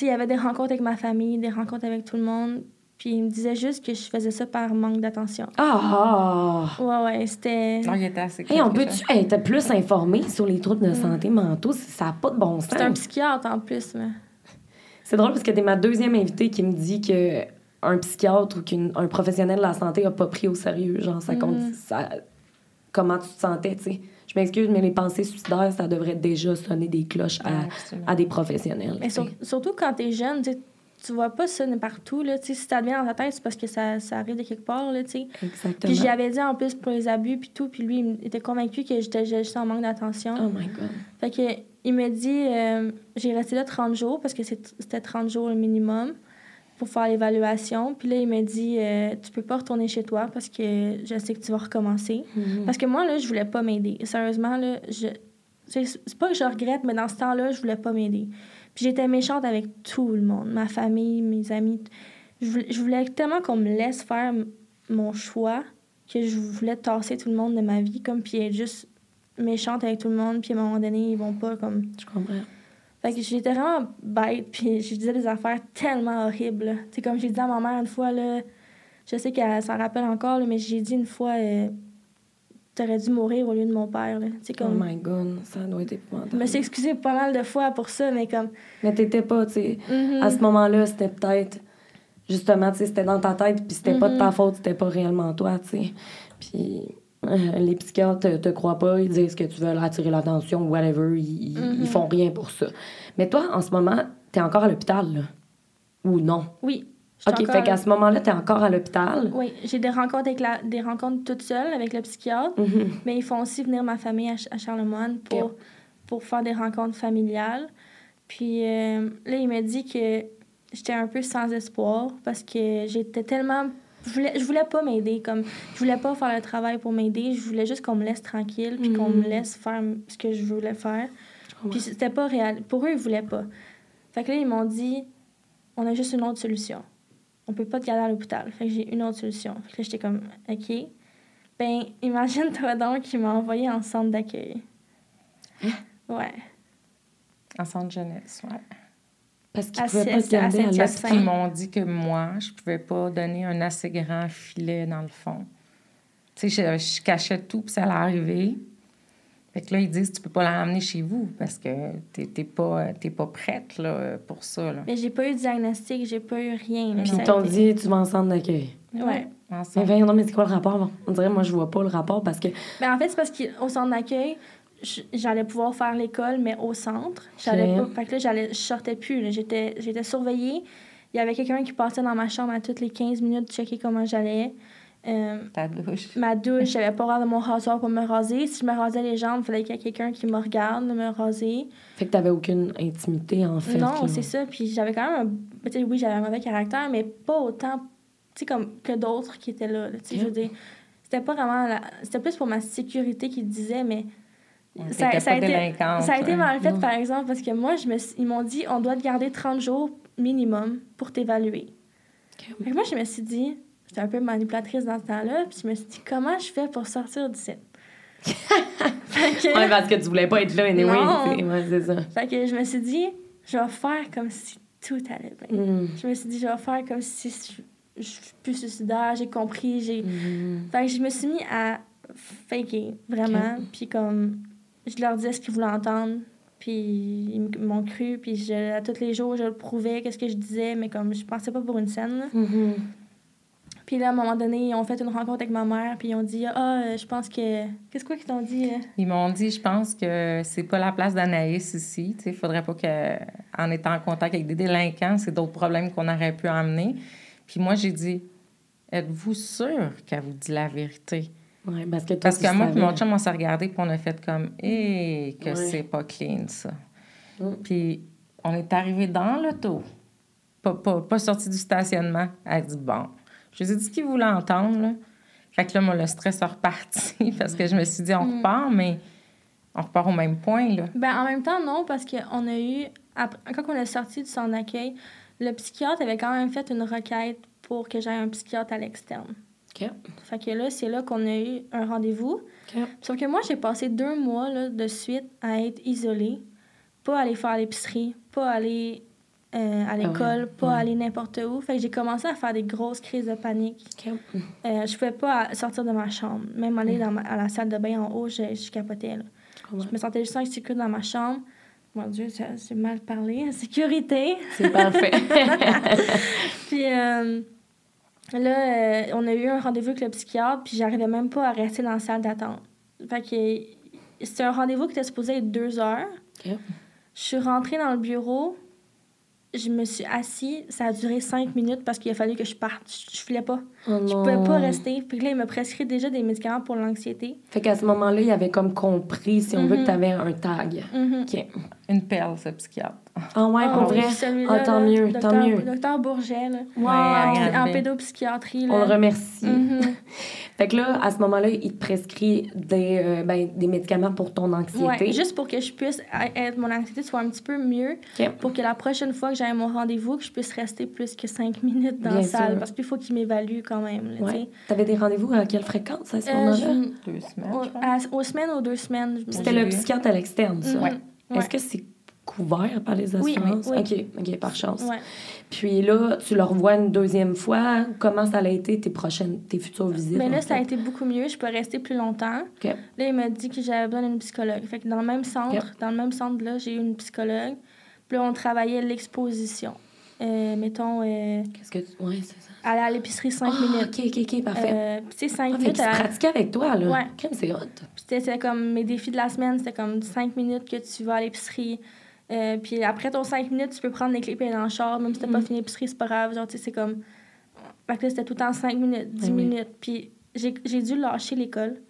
il y avait des rencontres avec ma famille, des rencontres avec tout le monde, puis il me disait juste que je faisais ça par manque d'attention. Ah! Ouais, ouais, c'était... Non, il était assez hey, on peut-tu être plus informé sur les troubles de mm. santé mentaux? Ça n'a pas de bon sens. C'est un psychiatre, en plus, mais... C'est drôle parce que t'es ma deuxième invitée qui me dit que un psychiatre ou qu'un professionnel de la santé a pas pris au sérieux. Genre, ça compte. Mm. Ça, comment tu te sentais, tu sais. Je m'excuse, mais les pensées suicidaires, ça devrait déjà sonner des cloches à, à des professionnels. Mais surtout quand t'es jeune, tu vois pas ça partout. Là, si ça devient dans ta tête, c'est parce que ça, ça, arrive de quelque part. Là, Exactement. Puis j'y avais dit en plus pour les abus, puis tout. Puis lui, il était convaincu que j'étais juste en manque d'attention. Oh my God. Fait que il m'a dit, euh, j'ai resté là 30 jours parce que c'était 30 jours le minimum pour faire l'évaluation. Puis là, il m'a dit, euh, tu peux pas retourner chez toi parce que je sais que tu vas recommencer. Mm-hmm. Parce que moi, là, je voulais pas m'aider. Sérieusement, là, je... c'est pas que je regrette, mais dans ce temps-là, je voulais pas m'aider. Puis j'étais méchante avec tout le monde, ma famille, mes amis. Je voulais, je voulais tellement qu'on me laisse faire mon choix que je voulais tasser tout le monde de ma vie, comme puis être juste méchante avec tout le monde, puis à un moment donné, ils vont pas comme. Je comprends. Fait que j'étais vraiment bête, puis je disais des affaires tellement horribles. C'est comme j'ai dit à ma mère une fois, là, je sais qu'elle s'en rappelle encore, mais j'ai dit une fois, euh, t'aurais dû mourir au lieu de mon père. Là. Comme... Oh my god, ça doit être épouvantable. Je me suis excusée pas mal de fois pour ça, mais comme. Mais t'étais pas, tu sais. Mm-hmm. À ce moment-là, c'était peut-être. Justement, tu sais, c'était dans ta tête, puis c'était pas de ta mm-hmm. faute, c'était pas réellement toi, tu sais. Puis. Euh, les psychiatres te, te, croient pas, ils disent que tu veux attirer l'attention, whatever, ils, ils mm-hmm. font rien pour ça. Mais toi, en ce moment, t'es encore à l'hôpital, là? Ou non? Oui. OK, fait qu'à ce moment-là, tu es encore à l'hôpital. Oui, j'ai des rencontres avec la... des rencontres toute seule avec le psychiatre, mm-hmm. mais ils font aussi venir ma famille à, Charlemagne pour, pour faire des rencontres familiales. Puis euh, là, il m'a dit que j'étais un peu sans espoir parce que j'étais tellement je voulais, je voulais pas m'aider comme je voulais pas faire le travail pour m'aider je voulais juste qu'on me laisse tranquille puis qu'on me mm-hmm. laisse faire ce que je voulais faire puis c'était pas réel pour eux ils voulaient pas fait que là ils m'ont dit on a juste une autre solution on peut pas te garder à l'hôpital. Fait que j'ai une autre solution. Fait que j'étais comme, OK. Ben, imagine-toi donc qu'il m'a envoyé en centre d'accueil. Hein? Ouais. En centre jeunesse, ouais. Parce qu'ils pouvaient pas te garder à, l'hôpital. Ils m'ont dit que moi, je pouvais pas donner un assez grand filet dans le fond. Tu sais, je, je, cachais tout, puis ça allait arriver. Fait que là, ils disent, tu peux pas l'emmener chez vous parce que t'es pas, pas prête là, pour ça. Là. Mais j'ai pas eu de diagnostic, j'ai pas eu rien. Puis ils t'ont dit, tu vas en centre d'accueil. Ouais. Mais non, mais c'est quoi le rapport? On dirait, moi, je vois pas le rapport parce que. Mais en fait, c'est parce qu'au centre d'accueil, j'allais pouvoir faire l'école, mais au centre. J'allais pas. Fait que là, je sortais plus. J'étais surveillée. Il y avait quelqu'un qui passait dans ma chambre à toutes les 15 minutes, checker comment j'allais. Euh, Ta douche. Ma douche, j'avais pas l'air de mon rasoir pour me raser. Si je me rasais les jambes, il fallait qu'il y ait quelqu'un qui me regarde me raser. Fait que t'avais aucune intimité, en fait. Non, c'est ça. Puis j'avais quand même un... oui, j'avais un mauvais caractère, mais pas autant, tu sais, comme que d'autres qui étaient là. Tu sais, je veux dire, c'était pas vraiment... La... C'était plus pour ma sécurité qu'ils disaient, mais... ça, ça, a été, ça a été mal fait, par exemple, parce que moi, je me, ils m'ont dit on doit te garder 30 jours minimum pour t'évaluer. Moi, je me suis dit J'étais un peu manipulatrice dans ce temps-là. Puis je me suis dit, comment je fais pour sortir du site? que... Ouais, parce que tu voulais pas être là, anyway. Ouais, c'est ça. Fait que je me suis dit, je vais faire comme si tout allait bien. Mm. Je me suis dit, je vais faire comme si je, je suis plus suicidaire, j'ai compris. j'ai mm. Fait que je me suis mis à faker, vraiment. Puis comme, je leur disais ce qu'ils voulaient entendre. Puis ils m'ont cru. Puis je, à tous les jours, je le prouvais, qu'est-ce que je disais. Mais comme, je pensais pas pour une scène. Mm-hmm. Puis là, à un moment donné, ils ont fait une rencontre avec ma mère, puis ils ont dit Ah, euh, je pense que. Qu'est-ce quoi qu'ils t'ont dit? Ils m'ont dit Je pense que c'est pas la place d'Anaïs ici. Il faudrait pas qu'en étant en contact avec des délinquants, c'est d'autres problèmes qu'on aurait pu amener. Puis moi, j'ai dit Êtes-vous sûr qu'elle vous dit la vérité? Oui, parce que Parce que moi et mon chum, on s'est regardé, puis on a fait comme Hé, que c'est pas clean, ça. Mm. Puis on est arrivé dans l'auto, pas, pas, pas sorti du stationnement. Elle dit Bon je lui ai dit ce qu'il voulait entendre. Là. Fait que là, moi, le stress est reparti parce que je me suis dit, on mm. repart, mais on repart au même point. Là. Ben, en même temps, non, parce qu'on a eu. quand on est sorti du centre d'accueil, le psychiatre avait quand même fait une requête pour que j'aille un psychiatre à l'externe. OK. Fait que là, c'est là qu'on a eu un rendez-vous. Sauf que moi, j'ai passé deux mois là, de suite à être isolée, pas aller faire l'épicerie, pas aller euh, à ah l'école, pas aller n'importe où. Fait que j'ai commencé à faire des grosses crises de panique. Euh, je pouvais pas sortir de ma chambre. Même aller dans à la salle de bain en haut, je, je capotais. Là. Je me sentais juste insécure dans ma chambre. Mon Dieu, c'est mal parlé. Sécurité. C'est parfait. puis euh, là, on a eu un rendez-vous avec le psychiatre, puis j'arrivais même pas à rester dans la salle d'attente. Fait que c'était un rendez-vous qui était supposé être deux heures. Je suis rentrée dans le bureau, je me suis assise, ça a duré cinq minutes parce qu'il a fallu que je parte. Je, je filais pas. Oh je pouvais pas rester. Puis là, il m'a prescrit déjà des médicaments pour l'anxiété. Fait qu'à ce moment-là, il avait comme compris, si on veut, que mhm. tu avais un tag. Mhm. Une perle, ce psychiatre. Ah ouais, pour ah vrai? Ah, tant mieux, docteur, tant mieux. Docteur Bourget, là. Ouais, en, pédopsychiatrie. On le remercie. Mhm. fait que là, à ce moment-là, il te prescrit des, euh, ben, des médicaments pour ton anxiété. Ouais, juste pour que je puisse être, mon anxiété soit un petit peu mieux. Pour que la prochaine fois que j'ai mon rendez-vous, que je puisse rester plus que cinq minutes dans la salle. Parce qu'il faut qu'il m'évalue quand même. Ouais. Tu avais des rendez-vous à quelle fréquence à ce euh, moment-là? Deux semaines. aux semaines ou deux semaines. C'était le psychiatre à l'externe, ça. Ouais. Est-ce que c'est couvert par les assurances? Oui, OK, OK, par chance. Puis là, tu le revois une deuxième fois. Comment ça a été tes prochaines, tes futures visites? Mais là, ça a été beaucoup mieux. Je peux rester plus longtemps. Là, il m'a dit que j'avais besoin d'une psychologue. Fait que dans le même centre, dans le même centre, là, j'ai eu une psychologue. Puis là, on travaillait l'exposition. Euh, mettons. Euh, Qu'est-ce que tu. Oui, c'est ça. Aller à l'épicerie 5 ah, minutes. OK, OK, OK, parfait. Euh, tu sais, 5 ah, minutes. Tu pratiquais avec toi, là. Ouais. c'est hot. C'était comme mes défis de la semaine, c'était comme 5 minutes que tu vas à l'épicerie. Euh, puis après ton 5 minutes, tu peux prendre les clés et aller dans le char. Même si t'as pas mm. fini l'épicerie, c'est pas grave. Genre, tu sais, c'est comme. Fait que là, c'était tout le temps 5 minutes, 10 ben minutes. Puis j'ai dû lâcher l'école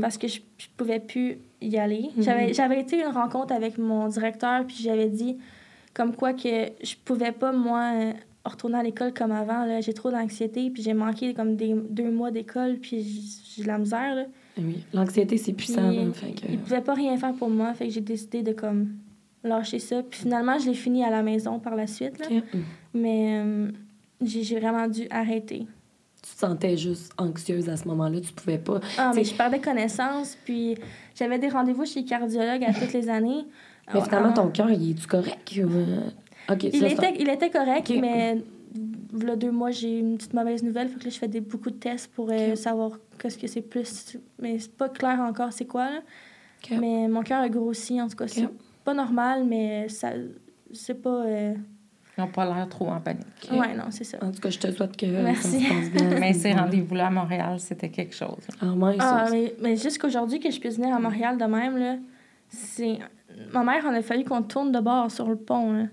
parce que je, je pouvais plus y aller. Mm-hmm. J'avais été une rencontre avec mon directeur, puis j'avais dit comme quoi que je pouvais pas, moi, retourner à l'école comme avant. J'ai trop d'anxiété, puis j'ai manqué comme des, deux mois d'école, puis j'ai de la misère. Là. Oui, l'anxiété, c'est puissant. Hein, fait que... Il pouvait pas rien faire pour moi, fait que j'ai décidé de comme lâcher ça. Puis finalement, je l'ai fini à la maison par la suite. Là. Mais euh, j'ai vraiment dû arrêter. Tu te sentais juste anxieuse à ce moment-là, tu pouvais pas. Ah, mais je perdais connaissance, puis j'avais des rendez-vous chez cardiologue à toutes les années. Mais finalement, ton cœur, il est-tu correct? Euh? il, était, il était correct, mais a deux mois, j'ai une petite mauvaise nouvelle. Faut que là, je fais des, beaucoup de tests pour euh, savoir qu'est-ce que c'est plus. Mais c'est pas clair encore c'est quoi. Là. Mais mon cœur a grossi, en tout cas. Pas normal, mais ça c'est pas. Euh, Ils n'ont pas l'air trop en panique. Ouais, non, c'est ça. En tout cas, je te souhaite que Merci. ça se passe bien. mais ces rendez-vous-là à Montréal, c'était quelque chose. Ah, ouais, ah, mais, mais jusqu'aujourd'hui que je puisse venir à Montréal de même, là, c'est. Ma mère en a fallu qu'on tourne de bord sur le pont. Là.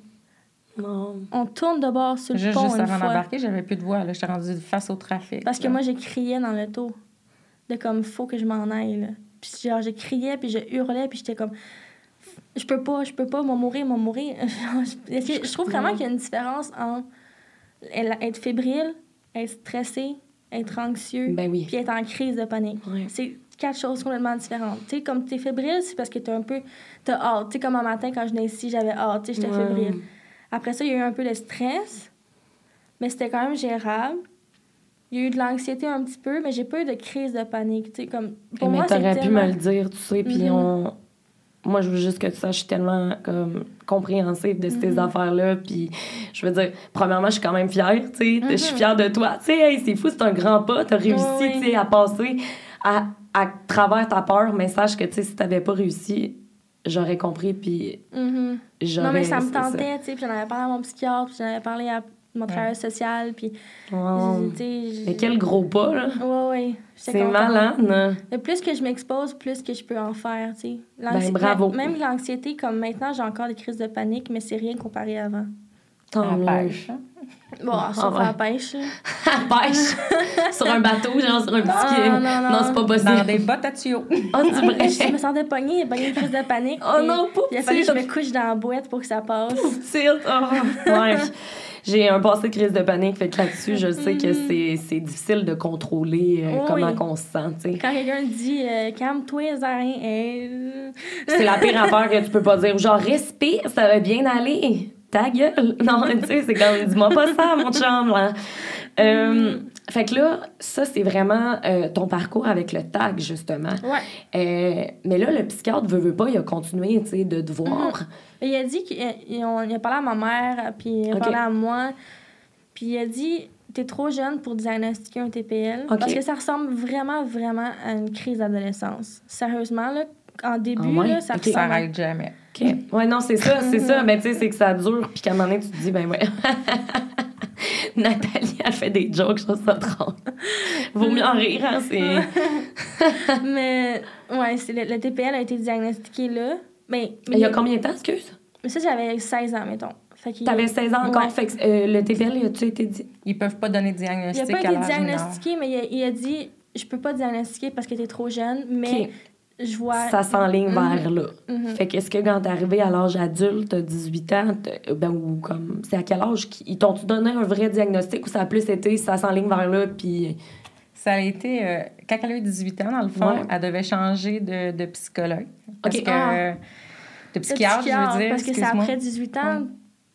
On tourne de bord sur le juste, pont Juste avant d'embarquer, j'avais plus de voix. J'étais rendue face au trafic. Parce que moi, j'ai crié dans le taux. De comme, faut que je m'en aille. Là. Puis genre, je criais, puis je hurlais, puis j'étais comme... Je peux pas, je peux pas, m'en mourir, m'en mourir. je trouve vraiment qu'il y a une différence entre être fébrile, être stressé, être anxieux, ben oui. puis être en crise de panique. C'est quatre choses complètement différentes. Tu sais, comme tu es fébrile, c'est parce que tu un peu... T'as hâte. Tu sais, comme un matin, quand je venais ici, j'avais hâte, tu sais, j'étais fébrile. Après ça, il y a eu un peu de stress, mais c'était quand même gérable. Il y a eu de l'anxiété un petit peu, mais j'ai pas eu de crise de panique. Tu sais, comme, pour mais t'aurais pu me le dire, tu sais, puis mm-hmm. on... Moi, je veux juste que tu saches, je suis tellement comme, compréhensive de ces mm-hmm. affaires-là. Puis, je veux dire, premièrement, je suis quand même fière, tu sais. Je suis mm-hmm. fière de toi. Tu sais, hey, c'est fou, c'est un grand pas. T'as réussi, tu sais, à passer à, à travers ta peur, mais sache que, tu sais, si t'avais pas réussi, j'aurais compris, puis mm Non, mais ça me tentait, tu sais, puis j'en avais parlé à mon psychiatre, puis j'en avais parlé à mon travailleur social, puis... Mais quel gros pas, là! Ouais, ouais. C'est malade! Le plus que je m'expose, plus que je peux en faire, tu sais. Ben, bravo! Même l'anxiété, comme maintenant, j'ai encore des crises de panique, mais c'est rien comparé à avant. Tant mieux. Bon, ah, à la pêche. à la pêche? sur un bateau, genre sur un petit... Non, non, non. non c'est pas possible. Dans des bottes à tuyaux. oh, c'est vrai? je me sentais pognée, pognée une crise de panique. Oh non, pauvre Il a fallu que je me couche dans la boîte pour que ça passe. Pauvre petite! Oh, ouais. J'ai un passé de crise de panique, fait que là-dessus, je sais que mm-hmm. c'est difficile de contrôler euh, comment on se sent. Quand quelqu'un dit euh, calme-toi, euh... c'est la pire affaire que tu peux pas dire. Genre, respire, ça va bien aller ta gueule. Non, tu sais, c'est comme, dis-moi pas ça, mon chum, là. Euh, fait que là, ça, c'est vraiment euh, ton parcours avec le tag, justement. Ouais. Euh, mais là, le psychiatre veut, veut pas, il a continué, tu sais, de te voir. Il a dit qu'il a, parlé à ma mère, puis il a parlé à moi. Puis il a dit, t'es trop jeune pour diagnostiquer un TPL. Parce que ça ressemble vraiment, vraiment à une crise d'adolescence. Sérieusement, là, en début, ah là, ça okay. ressemble... Ça jamais. OK. Ouais, non, c'est ça, c'est ça. Mais tu sais, c'est que ça dure, puis qu'à un moment donné, tu te dis, ben ouais. Nathalie, elle fait des jokes, je trouve ça drôle. Vaut mieux en rire, hein, c'est... mais, ouais, c'est le, TPL a été diagnostiqué là. Mais, il y a combien de temps, excuse? Mais ça, j'avais 16 ans, mettons. T'avais 16 ans encore, fait que euh, le TPL, a-tu été dit? Ils peuvent pas donner de diagnostic Il a pas été diagnostiqué, mais il a, il a, dit, je peux pas diagnostiquer parce que t'es trop jeune, mais je vois... Ça s'enligne mhm. vers là. Mhm. Fait qu'est-ce que quand t'es arrivé à l'âge adulte, 18 ans, ben, ou comme... C'est à quel âge qu'ils t'ont-tu donné un vrai diagnostic ou ça a plus été ça s'enligne vers là, puis... Ça a été... Euh, quand elle a eu 18 ans, dans le fond, elle devait changer de, de psychologue. Parce que... Ah. De psychiatre, je veux dire. Parce que c'est après 18 ans,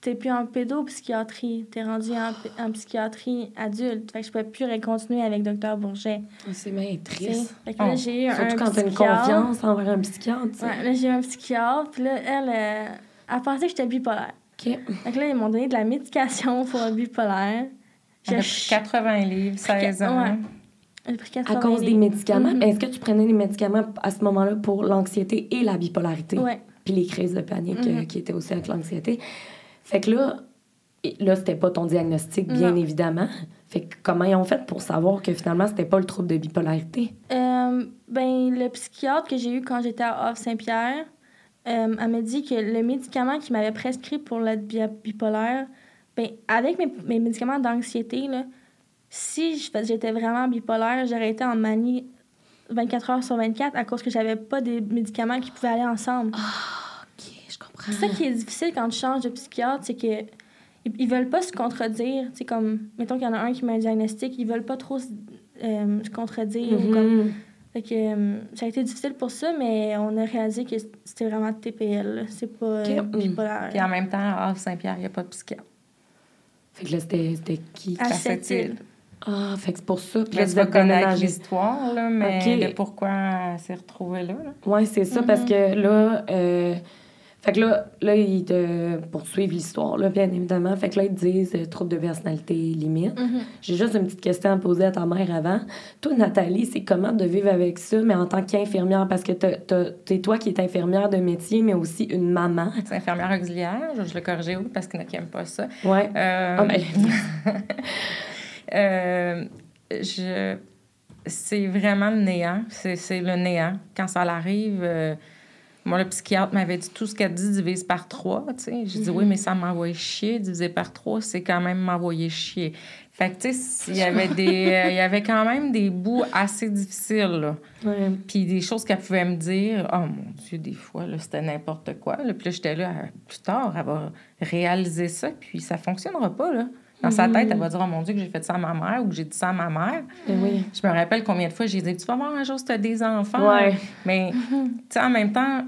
t'es plus en pédopsychiatrie, t'es rendu en, en, psychiatrie adulte. Fait que je pouvais plus continuer avec Dr Bourget. Ah, c'est bien triste. Fait que là, oh. j'ai eu Surtout quand t'as une confiance envers un psychiatre. Ouais, là, j'ai eu un psychiatre. Puis là, elle, Elle pensait que j'étais bipolaire. OK. Là, ils m'ont donné de la médication pour un bipolaire. J'ai pris 80 livres, 16 ans. Ouais. J'ai pris 80 À cause des médicaments? Mhm. Est-ce que tu prenais des médicaments à ce moment-là pour l'anxiété et la bipolarité? Ouais. Puis les crises de panique euh, Mhm. qui étaient aussi avec l'anxiété. Fait que là, là, c'était pas ton diagnostic, bien Non. évidemment. Fait que comment ils ont fait pour savoir que finalement, c'était pas le trouble de bipolarité? Euh, ben, le psychiatre que j'ai eu quand j'étais à Havre-Saint-Pierre, euh, elle m'a dit que le médicament qu'il m'avait prescrit pour l'être bi- bipolaire, ben, avec mes, mes médicaments d'anxiété, là, si j'étais vraiment bipolaire, j'aurais été en manie 24 heures sur 24 à cause que j'avais pas des médicaments qui pouvaient aller ensemble. Comprends. C'est ça qui est difficile quand tu changes de psychiatre, c'est que ils, veulent pas se contredire. Sais, comme, mettons qu'il y en a un qui met un diagnostic, ils veulent pas trop se, euh, se contredire. ou comme, Mhm. fait que, euh, ça a été difficile pour ça, mais on a réalisé que c'était vraiment TPL. là. C'est pas euh, bipolaire. Puis en même temps, à Havre-Saint-Pierre, il n'y a pas de psychiatre. Fait que là, c'était c'était qui? À cette. Ah, fait que c'est pour ça. Puis Là, tu vas connaître l'histoire, là, mais Ok. de pourquoi elle s'est retrouvée là. là. Oui, c'est ça, parce que là, euh, fait que là, là, ils te poursuivent l'histoire, là, bien évidemment. Fait que là, ils te disent euh, trouble de personnalité limite. Mhm. J'ai juste une petite question à poser à ta mère avant. Toi, Nathalie, c'est comment de vivre avec ça, mais en tant qu'infirmière, parce que t'es toi qui es infirmière de métier, mais aussi une maman. C'est infirmière auxiliaire, je, je le corrigeais oui, parce qu'il y en a qui n'aiment pas ça. Ouais. Euh, Ah, ben, euh, je... C'est vraiment le néant. C'est c'est le néant. Quand ça arrive, euh, moi, le psychiatre m'avait dit tout ce qu'elle dit divise par trois. J'ai dit oui, mais ça m'envoie chier. Diviser par trois, c'est quand même m'envoyer chier. Fait que, tu sais, il y avait des, euh, il y avait quand même des bouts assez difficiles, là. ouais. Puis des choses qu'elle pouvait me dire, oh mon Dieu, des fois, là, c'était n'importe quoi. Là. Puis là, j'étais là, plus tard, elle va réaliser ça, puis ça fonctionnera pas, là. Dans sa tête, elle va dire, oh mon Dieu, que j'ai fait ça à ma mère ou que j'ai dit ça à ma mère. Ben oui. Je me rappelle combien de fois j'ai dit, tu vas voir un jour si tu as des enfants. Ouais. Mais, tu sais, en même temps,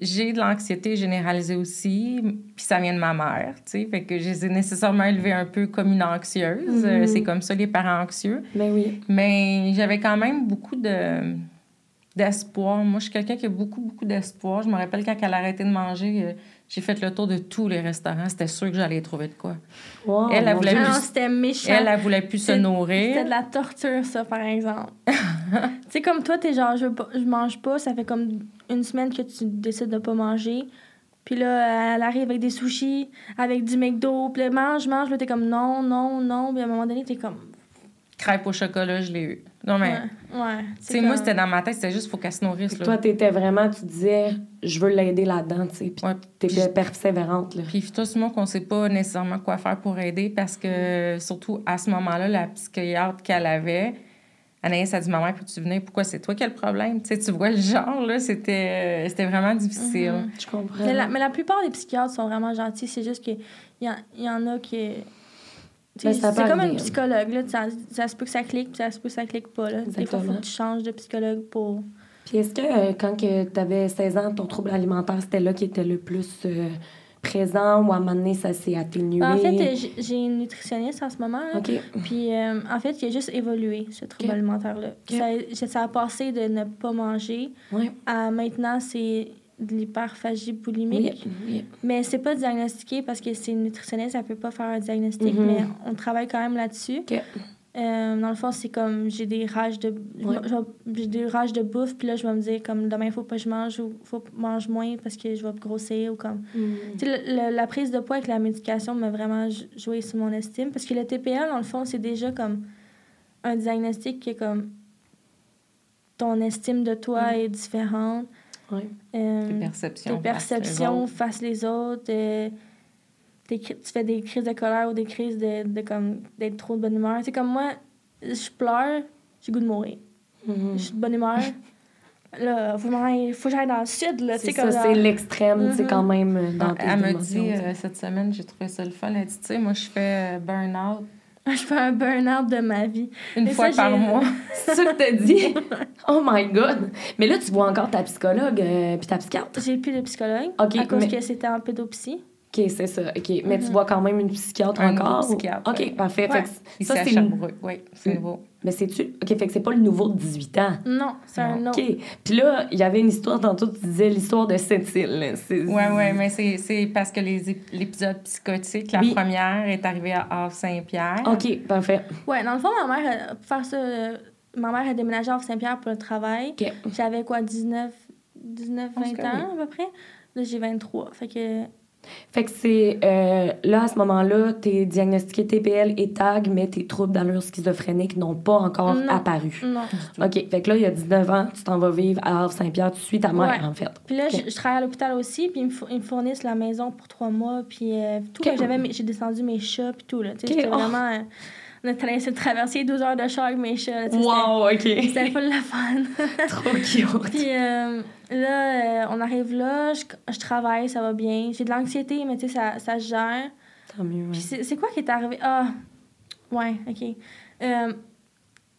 j'ai de l'anxiété généralisée aussi, puis ça vient de ma mère, tu sais. Fait que je les ai nécessairement élevée un peu comme une anxieuse. Euh, C'est comme ça, les parents anxieux. Ben oui. Mais j'avais quand même beaucoup de d'espoir. Moi, je suis quelqu'un qui a beaucoup, beaucoup d'espoir. Je me rappelle quand elle a arrêté de manger, euh, j'ai fait le tour de tous les restaurants. C'était sûr que j'allais trouver de quoi. Wow, Elle, voulait plus- c'était méchant. Elle, elle voulait plus se nourrir. C'était de la torture, ça, par exemple. tu sais, comme toi, t'es genre, je, je mange pas, ça fait comme une semaine que tu décides de pas manger. Puis là, elle arrive avec des sushis, avec du McDo, puis là, mange, mange, là, t'es comme non, non, non. Puis à un moment donné, t'es comme. Crêpe au chocolat, je l'ai eu. Non, mais, Ouais, ouais. tu sais, moi, c'était dans ma tête, c'était juste, faut qu'elle se nourrisse. Là. Toi, t'étais vraiment, tu disais, je veux l'aider là-dedans, tu sais. Puis Ouais. t'étais persévérante, là. Puis tout monde qu'on sait pas nécessairement quoi faire pour aider parce que, surtout à ce moment-là, la psychiatre qu'elle avait, Anaïs a dit Maman, peux-tu venir Pourquoi c'est toi qui as le problème? Tu sais, tu vois le genre, là, c'était c'était vraiment difficile. Mhm. Je comprends. Mais la, mais la plupart des psychiatres sont vraiment gentils. C'est juste qu'il y, y en a qui. Ben, c'est comme un psychologue. Là, ça, ça se peut que ça clique, puis ça se peut que ça clique pas. Là. Des fois, il faut que tu changes de psychologue pour. Puis est-ce que euh, quand tu avais 16 ans, ton trouble alimentaire, c'était là qui était le plus euh, présent ou à un moment donné, ça s'est atténué? En fait, euh, j'ai- une nutritionniste en ce moment. là. Puis, en fait, il a juste évolué, ce trouble alimentaire-là. Ok. Ça, ça a passé de ne pas manger à maintenant, c'est de l'hyperphagie boulimique. Oui. oui. Mais c'est pas diagnostiqué parce que c'est une nutritionniste, elle peut pas faire un diagnostic, Mhm. mais on travaille quand même là-dessus. Euh, dans le fond, c'est comme j'ai des rages de Ouais. j'ai des rages de bouffe, puis là je vais me dire comme demain il faut pas que je mange ou faut que je mange moins parce que je vais grossir ou comme Mm. le- le- la prise de poids avec la médication m'a vraiment joué sur mon estime parce que le TPL dans le fond, c'est déjà comme un diagnostic qui est comme ton estime de toi Mm. est différente. Ouais. Euh, Tes perceptions. tes face les perceptions autres. face les autres. euh, tes tu fais des crises de colère ou des crises de, de comme d'être trop de bonne humeur. C'est comme moi, je pleure, j'ai le goût de mourir. Mhm. Je suis de bonne humeur. Là, faut, que j'aille dans le sud, là. C'est ça, c'est l'extrême, c'est Mhm. quand même euh, dans tes Elle me dit euh, cette semaine, j'ai trouvé ça le fun. Elle dit, tu sais, moi, je fais burn-out Je fais un burn-out de ma vie. une fois ça, par mois. C'est ça que t'as dit? Oh my God! Mais là, tu vois encore ta psychologue euh, puis ta psychiatre? J'ai plus de psychologue Ok, à cause mais- que c'était en pédopsie. OK, c'est ça. OK. Mais tu Mhm. vois quand même une psychiatre Un encore? psychiatre, OK, ouais. parfait. Ouais. Fait ça, c'est... Sherbrooke, oui, c'est nouveau. Mais c'est-tu... OK, fait que c'est pas le nouveau de 18 ans. Non, c'est un autre. OK. Puis là, il y avait une histoire, tantôt, tu disais l'histoire de là. C'est- Oui, oui, mais c'est c'est parce que l'épisode psychotique, la Oui. première est arrivée à Havre-Saint-Pierre. OK, parfait. Ouais, dans le fond, ma mère, pour faire ça, euh, ma mère a déménagé à Saint-Pierre pour le travail. OK. J'avais quoi, 19, 19 Pense 20 que ans à peu près? Là, j'ai 23. Fait que. Fait que c'est... euh, là, à ce moment-là, t'es diagnostiqué TPL et TAG, mais tes troubles d'allure schizophrénique n'ont pas encore Non. apparu. Non. OK. Fait que là, il y a 19 ans, tu t'en vas vivre à Havre-Saint-Pierre. Tu suis ta mère, Ouais. en fait. Puis là, je, je travaille à l'hôpital aussi, puis ils me, four- ils me fournissent la maison pour trois mois, puis euh, tout. J'avais J'ai descendu mes chats, puis tout. Là, tu sais, Ok. C'était Oh. On a traversé traverser 12 heures de char avec mes chats. Wow, OK. c'était full le fun. Trop cute. Puis euh, là, euh, on arrive là, je, je travaille, ça va bien. J'ai de l'anxiété, mais tu sais, ça, ça se gère. Tant mieux, ouais. Puis c'est quoi qui est arrivé? Ah, ouais, OK. Euh,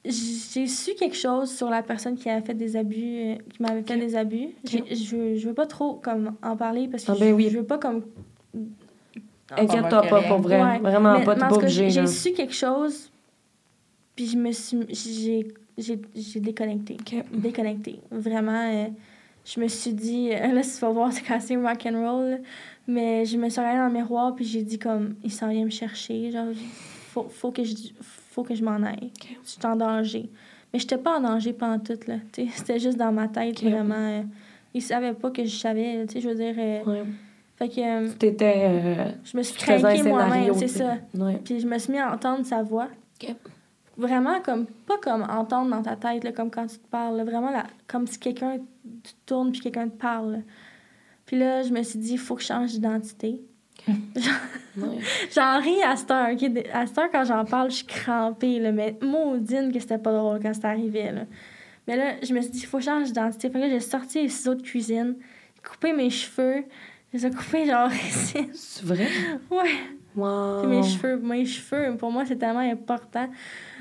j'ai su quelque chose sur la personne qui avait fait des abus, qui m'avait fait des abus. Je je veux pas trop comme en parler parce que Ah ben je, oui. je veux pas comme Inquiète-toi pas, pour vrai. Ouais. Vraiment Mais- pas, t'es pas obligé. J'ai su quelque chose, puis je me suis. J'ai, j'ai, j'ai déconnecté. Déconnecté. Vraiment, euh, je me suis dit. euh, là, si tu vas voir, c'est assez rock'n'roll. Mais je me suis regardée dans le miroir, puis j'ai dit, comme, il s'en vient me chercher. Genre, faut, faut, que, je, faut que je m'en aille. Je suis en danger. Mais j'étais pas en danger pendant tout, là. tu sais, C'était juste dans ma tête, Ok. vraiment. euh, il savait pas que je savais, tu sais, je veux dire. euh, Ouais. Fait que euh, t'étais. euh, je me suis craquée moi-même, c'est ça. Ouais. Puis je me suis mis à entendre sa voix. Ok. Vraiment comme, pas comme entendre dans ta tête, là, comme quand tu te parles. là. Vraiment là, comme si quelqu'un tu tournes puis quelqu'un te parle. là. Puis là, je me suis dit, il faut que je change d'identité. J'en ris à cette heure. ok? À cette heure, quand j'en parle, je suis crampée. Là, mais maudine que c'était pas drôle quand c'était arrivé. Là. Mais là, je me suis dit, il faut que je change d'identité. Fait que là, j'ai sorti les ciseaux de cuisine, j'ai coupé mes cheveux. Je les ai coupés genre ici. C'est vrai? ouais. Wow. Puis mes cheveux, mes cheveux, pour moi, c'est tellement important.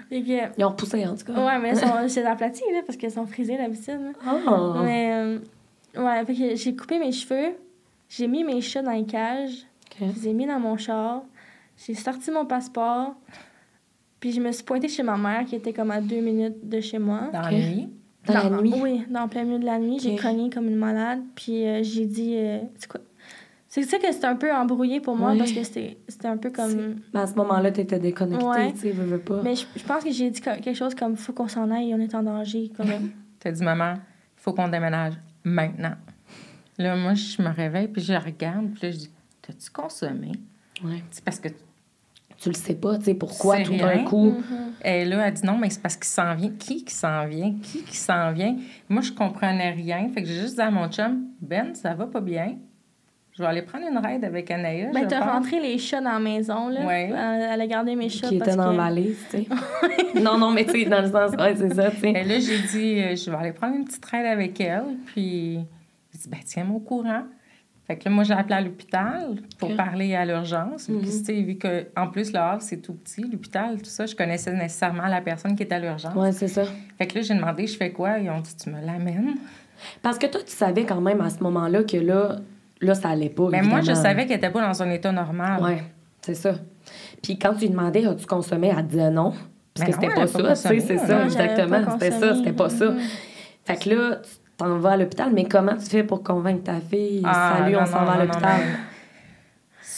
Fait que, Ils ont repoussé, en tout cas. ouais, mais ils sont- c'est aplati, là, parce qu'ils sont frisés d'habitude. Ah. Mais, euh, ouais, fait que j'ai coupé mes cheveux, j'ai mis mes chats dans les cages, je les ai mis dans mon char, j'ai sorti mon passeport, puis je me suis pointée chez ma mère, qui était comme à deux minutes de chez moi. Dans la nuit? Dans la nuit? Oui, dans le plein milieu de la nuit. J'ai cogné comme une malade. Puis euh, j'ai dit. euh, c'est quoi? C'est ça que c'était un peu embrouillé pour moi Ouais. parce que c'était c'était un peu comme. Mais à ce moment-là, t'étais déconnectée, Ouais. tu sais, veux, veux pas. Mais je, je pense que j'ai dit quelque chose comme faut qu'on s'en aille, on est en danger. Comme... T'as dit, maman, il faut qu'on déménage maintenant. Là, moi, je me réveille, puis je la regarde, puis là, je dis, t'as-tu consommé? Ouais. C'est parce que Tu le sais pas, tu sais, pourquoi C'est tout d'un coup? Mhm. Et là, elle dit non, mais c'est parce qu'il s'en vient. Qui qui s'en vient? Qui qui s'en vient? Moi, je comprenais rien. Fait que j'ai juste dit à mon chum, Ben, ça va pas bien. Je vais aller prendre une raide avec Anaïs. Ben, t'as rentré les chats dans la maison, là. Ouais. Elle, elle a gardé mes chats. Qui était dans que... valise, tu sais. non, non, mais tu sais, dans le sens, ouais, c'est ça, tu sais. Et là, j'ai dit, euh, je vais aller prendre une petite raide avec elle. Puis, j'ai dit, ben, tiens-moi au courant. Fait que là, moi, j'ai appelé à l'hôpital pour parler à l'urgence. Puis, tu sais, vu que, en plus, le Havre, c'est tout petit, l'hôpital, tout ça, je connaissais nécessairement la personne qui était à l'urgence. Ouais, c'est ça. Fait que là, j'ai demandé, je fais quoi? Ils ont dit, tu me l'amènes. Parce que toi, tu savais quand même à ce moment-là que là, là ça allait pas. Mais moi, je savais qu'elle n'était pas dans un état normal. Ouais, c'est ça. Puis quand tu lui demandais, as-tu consommé, elle disait non. Parce que c'était pas ça, tu sais, c'est ça, exactement. C'était ça, c'était pas ça. Fait que là, tu t'en vas à l'hôpital, mais comment tu fais pour convaincre ta fille? Ah, Salut, on s'en va à l'hôpital.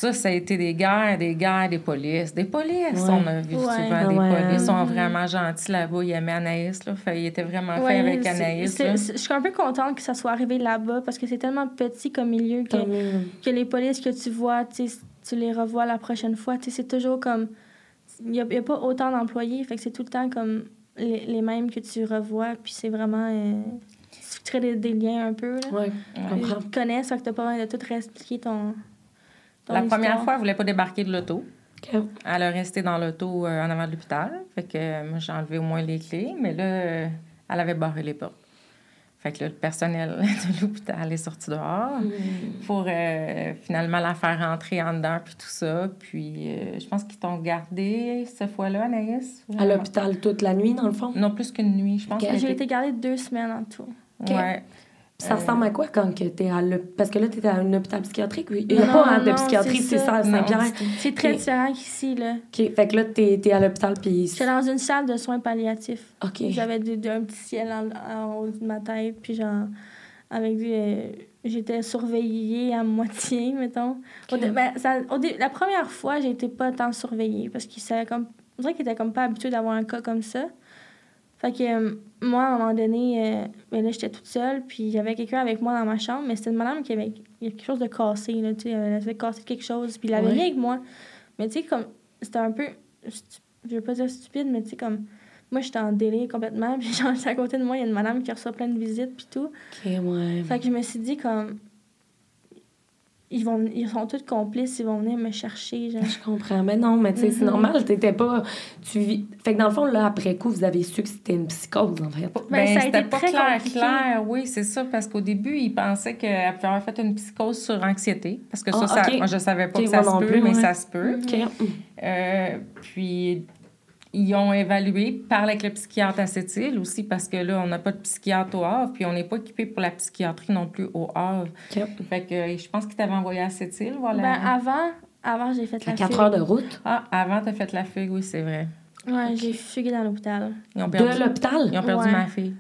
Ça, ça a été des guerres, des guerres, des polices. Des polices, Ouais. on a vu Ouais. souvent des Ouais. polices. Ils sont Mhm. vraiment gentils là-bas. Ils aimaient Anaïs, là. Fait, ils étaient vraiment Ouais, faits avec Anaïs, Je suis un peu contente que ça soit arrivé là-bas parce que c'est tellement petit comme milieu que, mieux. que les polices que tu vois, tu tu les revois la prochaine fois. Tu C'est toujours comme. Il n'y a, il y a pas autant d'employés, fait que c'est tout le temps comme les, les mêmes que tu revois. Puis c'est vraiment. Euh, tu crées des, des liens un peu. Là. Ouais, je comprends. Ils te connaissent, fait que t'as pas besoin de tout réexpliquer ton. La première fois, elle voulait pas débarquer de l'auto. Elle a resté dans l'auto euh, en avant de l'hôpital. Fait que euh, j'ai enlevé au moins les clés. Mais là, euh, elle avait barré les portes. Fait que là, le personnel de l'hôpital est sorti dehors pour euh, finalement la faire rentrer en dedans, puis tout ça. Puis je pense qu'ils t'ont gardé cette fois-là, Anaïs. À l'hôpital toute la nuit, dans le fond? Non, plus qu'une nuit, je pense. J'ai été gardée deux semaines en tout. Ouais. Ça ressemble à quoi quand tu es à l'hôpital? Parce que là, tu es à un hôpital psychiatrique. Il n'y a pas de psychiatrie, c'est ça, Saint-Pierre. C'est très différent qu'ici, là. OK. Fait que là, tu es, à l'hôpital, puis... J'étais dans une salle de soins palliatifs. OK. J'avais un petit ciel en, haut de ma tête, puis genre, avec du... Euh, j'étais surveillée à moitié, mettons. Ben, ça, la première fois, j'ai été pas tant surveillée, parce qu'il comme... On dirait qu'il était comme pas habitué d'avoir un cas comme ça. Fait que euh, moi, à un moment donné, euh, ben là, j'étais toute seule, puis avait quelqu'un avec moi dans ma chambre, mais c'était une madame qui avait quelque chose de cassé, là, tu sais, elle avait cassé quelque chose, puis il avait rien avec moi. Mais tu sais, comme, c'était un peu, je veux pas dire stupide, mais tu sais, comme, moi, j'étais en délai complètement, puis genre, à côté de moi, il y a une madame qui reçoit plein de visites, puis tout. OK, ouais. Fait que je me suis dit, comme, ils, vont, ils sont tous complices, ils vont venir me chercher. Genre. Je comprends. Mais non, mais tu sais, c'est mhm. normal. T'étais pas. Tu vis... Fait que dans le fond, là, après coup, vous avez su que c'était une psychose, en fait. Ben, ben ça c'était pas clair, clair. Oui, c'est ça. Parce qu'au début, ils pensaient qu'elle pouvait avoir fait une psychose sur anxiété. Parce que ça, ah, ça moi, je savais pas que ça se peut, mais ça se peut. Euh, puis ils ont évalué, parlent avec le psychiatre à cette île aussi, parce que là, on n'a pas de psychiatre au Havre, puis on n'est pas équipé pour la psychiatrie non plus au Havre. Fait que je pense qu'ils t'avaient envoyé à cette île, voilà. Ben, avant, avant j'ai fait la 4 heures de route? Ah, avant, t'as fait la fugue, oui, c'est vrai. Ouais, j'ai fugué dans l'hôpital. De l'hôpital? Ils ont perdu ma fille.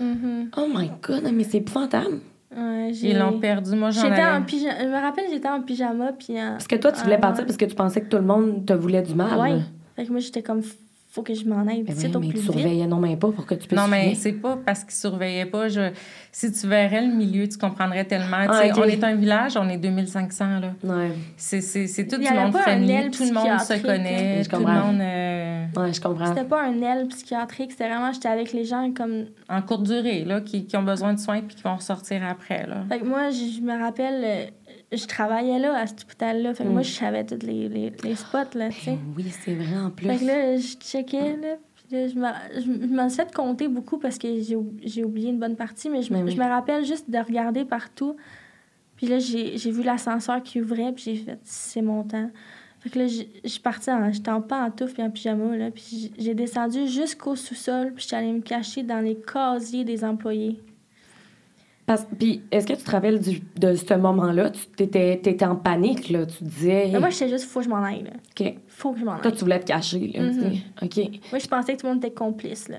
Mm-hmm. Oh my God, mais c'est épouvantable. Ouais, Ils l'ont perdu. Moi, j'en avais... en pyjama. Je me rappelle, j'étais en pyjama. Puis Parce que toi, tu voulais partir parce que tu pensais que tout le monde te voulait du mal. Oui. Fait que moi, j'étais comme faut que je m'en aille mais, au mais plus tu surveillais non même pas pour que tu puisses Non, mais c'est pas parce qu'ils surveillaient pas. Je... Si tu verrais le milieu, tu comprendrais tellement. Ah, On est un village, on est 2500, là. Ouais. C'est tout du monde friendly. Tout le monde se connaît. Tout le monde... Euh... Ouais, je comprends. C'était pas un aile psychiatrique. C'était vraiment... J'étais avec les gens comme... En courte durée, là, qui, qui ont besoin de soins puis qui vont ressortir après, là. Fait que moi, je, me rappelle... Je travaillais là, à cet hôpital-là. Fait que moi, mm. je savais tous les, les, les spots, là, tu sais. Ben oui, c'est vrai, en plus. Fait que là, je checkais, là, je m'en suis fait compter beaucoup parce que j'ai oublié une bonne partie, mais je, ben je me rappelle juste de regarder partout. Puis là, j'ai vu l'ascenseur qui ouvrait, puis j'ai fait « c'est mon temps ». Fait que là, je suis partie. J'étais en pantoufle puis en pyjama, là. Puis j'ai descendu jusqu'au sous-sol, puis j'étais allée me cacher dans les casiers des employés. Puis, est-ce que tu te rappelles du, de ce moment-là? Tu étais, étais en panique, là. Tu disais. moi, j'étais juste, faut que je m'en aille, là. OK. Faut que je m'en aille. Toi, tu voulais te cacher, là. Mm-hmm. OK. Moi, je pensais que tout le monde était complice, là.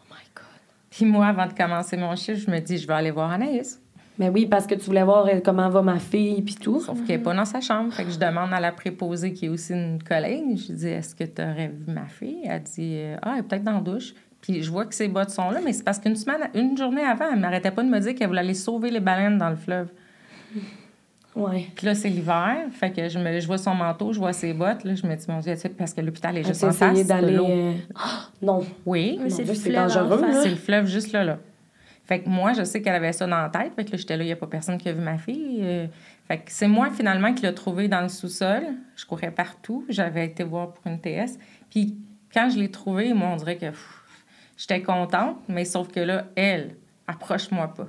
Oh my God. Puis, moi, avant de commencer mon chiffre, je me dis, je vais aller voir Anaïs. Mais oui, parce que tu voulais voir euh, comment va ma fille, puis tout. Sauf qu'elle n'est pas dans sa chambre. Fait que je demande à la préposée, qui est aussi une collègue, je dis, est-ce que tu aurais vu ma fille? Elle dit, euh, ah, elle est peut-être dans la douche. Puis je vois que ses bottes sont là, mais c'est parce qu'une semaine, une journée avant, elle m'arrêtait pas de me dire qu'elle voulait aller sauver les baleines dans le fleuve. Ouais. Puis là, c'est l'hiver, fait que je, me, je vois son manteau, je vois ses bottes, là, je me dis, mon Dieu, parce que l'hôpital est juste en face d'aller. Euh, non. Oui. c'est le fleuve. dangereux. C'est le fleuve juste là, là. Fait que moi, je sais qu'elle avait ça dans la tête, fait que là, j'étais là, il n'y a pas personne qui a vu ma fille. Euh. fait que c'est moi, finalement, qui l'ai trouvée dans le sous-sol. Je courais partout. J'avais été voir pour une TS. Puis quand je l'ai trouvée, moi, on dirait que. J'étais contente, mais sauf que là, elle, approche-moi pas.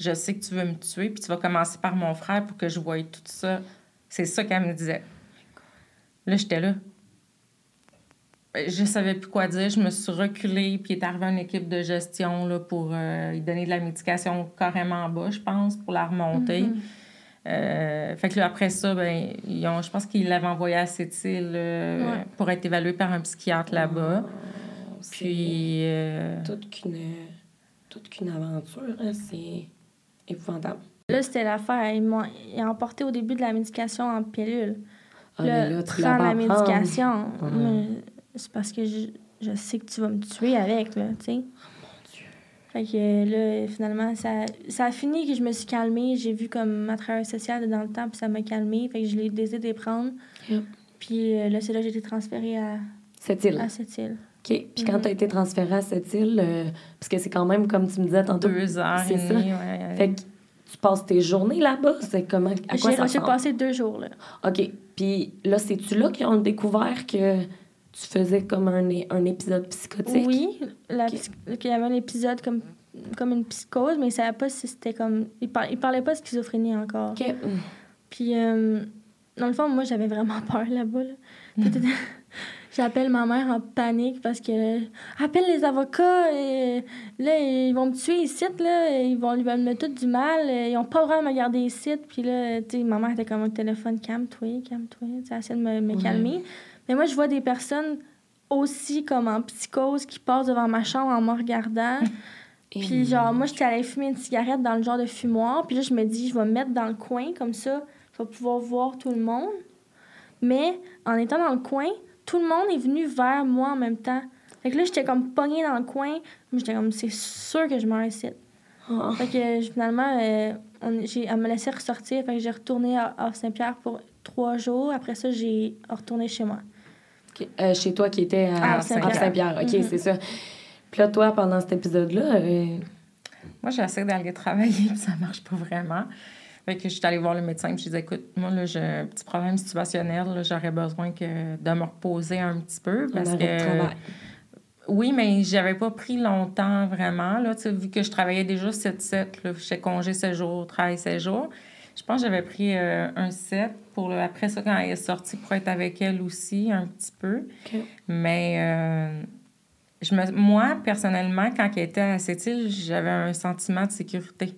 Je sais que tu veux me tuer, puis tu vas commencer par mon frère pour que je voie tout ça. C'est ça qu'elle me disait. Là, j'étais là. Je savais plus quoi dire. Je me suis reculée, puis il est arrivé une équipe de gestion là, pour euh, lui donner de la médication carrément en bas, je pense, pour la remonter. Mm-hmm. Euh, fait que là, après ça, ben, ils ont, je pense qu'ils l'avaient envoyé à cette île euh, pour être évalué par un psychiatre là-bas. Puis. Euh... Toute qu'une toute qu'une aventure, hein, c'est épouvantable. Là, c'était l'affaire. Ils m'ont emporté au début de la médication en pilule. Ah, là, là, tu la médication. C'est parce que je, je, sais que tu vas me tuer avec, là, tu sais. Oh mon Dieu. Fait que là, finalement, ça, ça a fini que je me suis calmée. J'ai vu comme ma travailleuse sociale dans le temps, puis ça m'a calmée. Fait que je l'ai décidé de prendre. Puis euh, là, c'est là que j'ai été transférée à cette île. À cette île. OK. Puis quand tu as été transférée à cette île, euh, parce que c'est quand même, comme tu me disais tantôt... Deux heures et ça. Ouais, Fait que tu passes tes journées là-bas? C'est comment... À quoi ça J'ai passé deux jours, là. OK. Puis là, c'est-tu là qu'ils ont découvert que tu faisais comme un, un épisode psychotique? Oui. La qu'il y avait un épisode comme, comme une psychose, mais ils ne savaient pas si c'était comme... Ils, parlaient pas de schizophrénie encore. OK. Puis... Euh, dans le fond, moi, j'avais vraiment peur là-bas. J'appelle ma mère en panique parce que. Appelle les avocats, et, là, ils vont me tuer ici, là, ils vont lui me tout du mal, ils ont pas vraiment me garder ici. Puis là, tu sais, ma mère était comme au téléphone, calme-toi, calme-toi, tu essaie de me, me calmer. Mais moi, je vois des personnes aussi comme en psychose qui passent devant ma chambre en me regardant. puis genre, moi, j'étais allée fumer une cigarette dans le genre de fumoir. Puis là, je me dis, je vais me mettre dans le coin, comme ça, je vais pouvoir voir tout le monde. Mais en étant dans le coin, tout le monde est venu vers moi en même temps. Fait que là, j'étais comme pognée dans le coin. J'étais comme, c'est sûr que je meurs ici. Oh. Fait que finalement, euh, on, j'ai, elle me laissait ressortir. Fait que j'ai retourné à, Saint-Pierre pour trois jours. Après ça, j'ai retourné chez moi. Euh, chez toi qui était à, Saint-Pierre. OK, mm-hmm. c'est ça. Puis là, toi, pendant cet épisode-là... Euh, moi, j'essaie d'aller travailler, puis ça marche pas vraiment. Fait que je suis allée voir le médecin, puis je disais, écoute, moi, là, j'ai un petit problème situationnel, j'aurais besoin que, de me reposer un petit peu. Parce que. Oui, mais j'avais pas pris longtemps vraiment, là, vu que je travaillais déjà 7-7, j'étais congé 7 jours, travail 7 jours. Je pense que j'avais pris euh, un 7 pour le, après ça, quand elle est sortie, pour être avec elle aussi, un petit peu. Mais euh, je me, moi, personnellement, quand elle était à cette île, j'avais un sentiment de sécurité.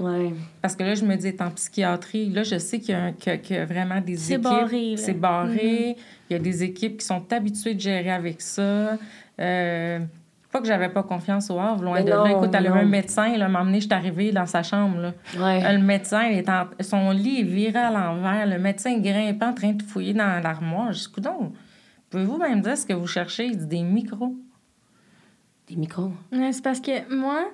Ouais. Parce que là, je me dis, en psychiatrie, là, je sais qu'il y, a, vraiment des équipes. C'est barré. C'est barré. Mm-hmm. Il y a des équipes qui sont habituées de gérer avec ça. Euh, pas que j'avais pas confiance au Havre, loin de là. Écoute, elle a un médecin, là, m'a emmené, je suis arrivée dans sa chambre. Là. Ouais. Le médecin, il est en... son lit est viré à l'envers. Le médecin grimpe en train de fouiller dans l'armoire. Je dis, donc, pouvez-vous même dire ce que vous cherchez? Il dit, des micros. Des micros? c'est parce que moi,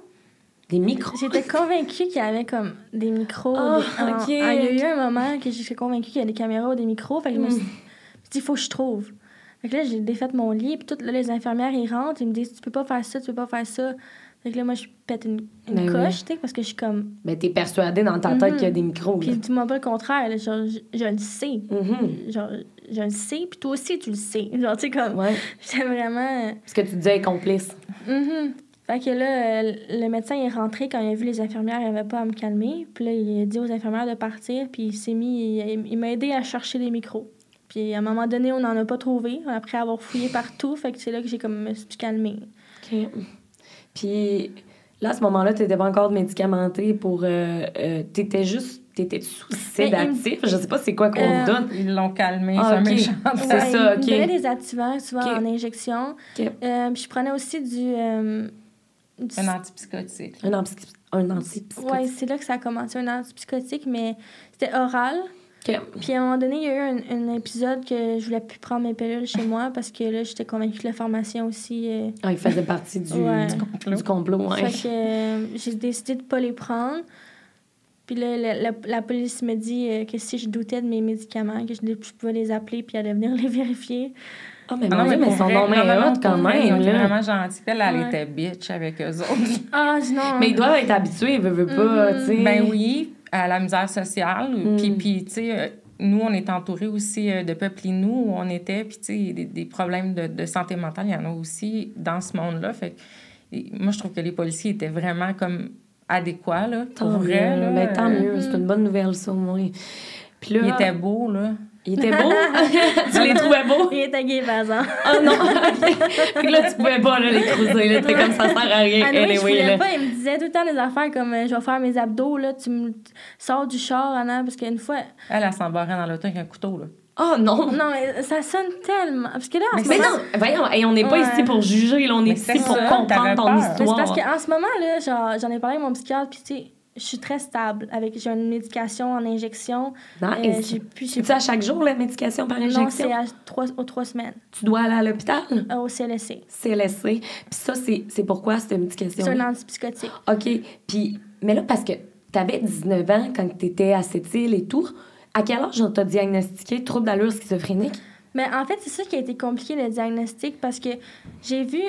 des micros? J'étais convaincue qu'il y avait comme des micros. Oh, ah, il y a eu un moment que j'étais convaincue qu'il y a des caméras ou des micros. Fait que je me suis dit, il faut que je trouve. Fait que là, j'ai défait mon lit. Puis toutes les infirmières, ils rentrent. Ils me disent, tu peux pas faire ça, tu peux pas faire ça. Fait que là, moi, je pète une, une ben coche, tu sais, parce que je suis comme. Mais t'es persuadée dans ta tête qu'il y a des micros. Puis dis-moi pas le contraire. genre, je, le sais. Mm-hmm. Genre, je le sais. Puis toi aussi, tu le sais. Genre, tu sais, comme. Ouais. J'étais vraiment. Parce que tu disais complice. Mm fait que là, euh, le médecin est rentré quand il a vu les infirmières, il n'avait pas à me calmer. Puis là, il a dit aux infirmières de partir, puis il s'est mis, il, m'a aidé à chercher les micros. Puis à un moment donné, on n'en a pas trouvé, après avoir fouillé partout. Fait que c'est là que j'ai comme me suis calmée. OK. Puis là, à ce moment-là, tu n'étais pas encore médicamentée pour. Euh, euh étais juste. T'étais sous sédatif? Je sais pas c'est quoi qu'on euh, donne. Ils l'ont calmé, ah, c'est méchant. C'est ça, OK. Ils me des activants, souvent en injection. puis je prenais aussi du un antipsychotique. Un, un antipsychotique. Oui, c'est là que ça a commencé, un antipsychotique, mais c'était oral. Puis à un moment donné, il y a eu un, épisode que je voulais plus prendre mes pilules chez moi parce que là, j'étais convaincue que la pharmacien aussi. Euh, ah, il faisait partie du, du complot. Fait que euh, j'ai décidé de pas les prendre. Puis là, la, la, police me dit euh, que si je doutais de mes médicaments, que je, je pouvais les appeler puis aller venir les vérifier. Ah, mais, ah, mais, son nom est hot quand même. Il est vraiment gentil. Elle, elle était bitch avec eux autres. Ah, non. Mais ils doivent être habitués, ils veulent pas, mm-hmm. tu sais. Ben oui, à la misère sociale. Mm. Puis, puis tu sais, euh, nous, on est entourés aussi euh, de peuples nous où on était. Puis, tu sais, des, des, problèmes de, de, santé mentale, il y en a aussi dans ce monde-là. Fait moi, je trouve que les policiers étaient vraiment comme adéquats, là, pour vrai. Là, mais tant mieux, c'est une bonne nouvelle, ça, au moins. Puis là, il était beau, là. Il était beau? tu les trouvais beaux? Il était gay, par exemple. oh non! Puis là, tu pouvais pas là, les cruiser. Là, comme ça, sert à rien. Ah, anyway, je voulais pas. Il me disait tout le temps des affaires comme euh, je vais faire mes abdos, là, tu me sors du char, Anna, parce qu'une fois. Elle, elle s'embarrait dans l'auto avec un couteau, là. Oh non! Non, mais ça sonne tellement. Parce que là, mais, non, voyons, et on n'est pas ici pour juger, là, on est ici pour comprendre ton histoire. C'est parce qu'en ce moment, là, j'en ai parlé avec mon psychiatre, puis tu sais, je suis très stable. Avec, j'ai une médication en injection. Nice. Euh, C'est à chaque jour, la médication par injection? Non, c'est à trois, aux trois semaines. Tu dois aller à l'hôpital? Euh, au CLSC. CLSC. Puis ça, c'est, c'est pourquoi cette médication? C'est un antipsychotique. OK. Puis, mais là, parce que tu avais 19 ans quand tu étais à cette île et tout, à quel âge on t'a diagnostiqué trouble d'allure schizophrénique? Mais en fait, c'est ça qui a été compliqué, le diagnostic, parce que j'ai vu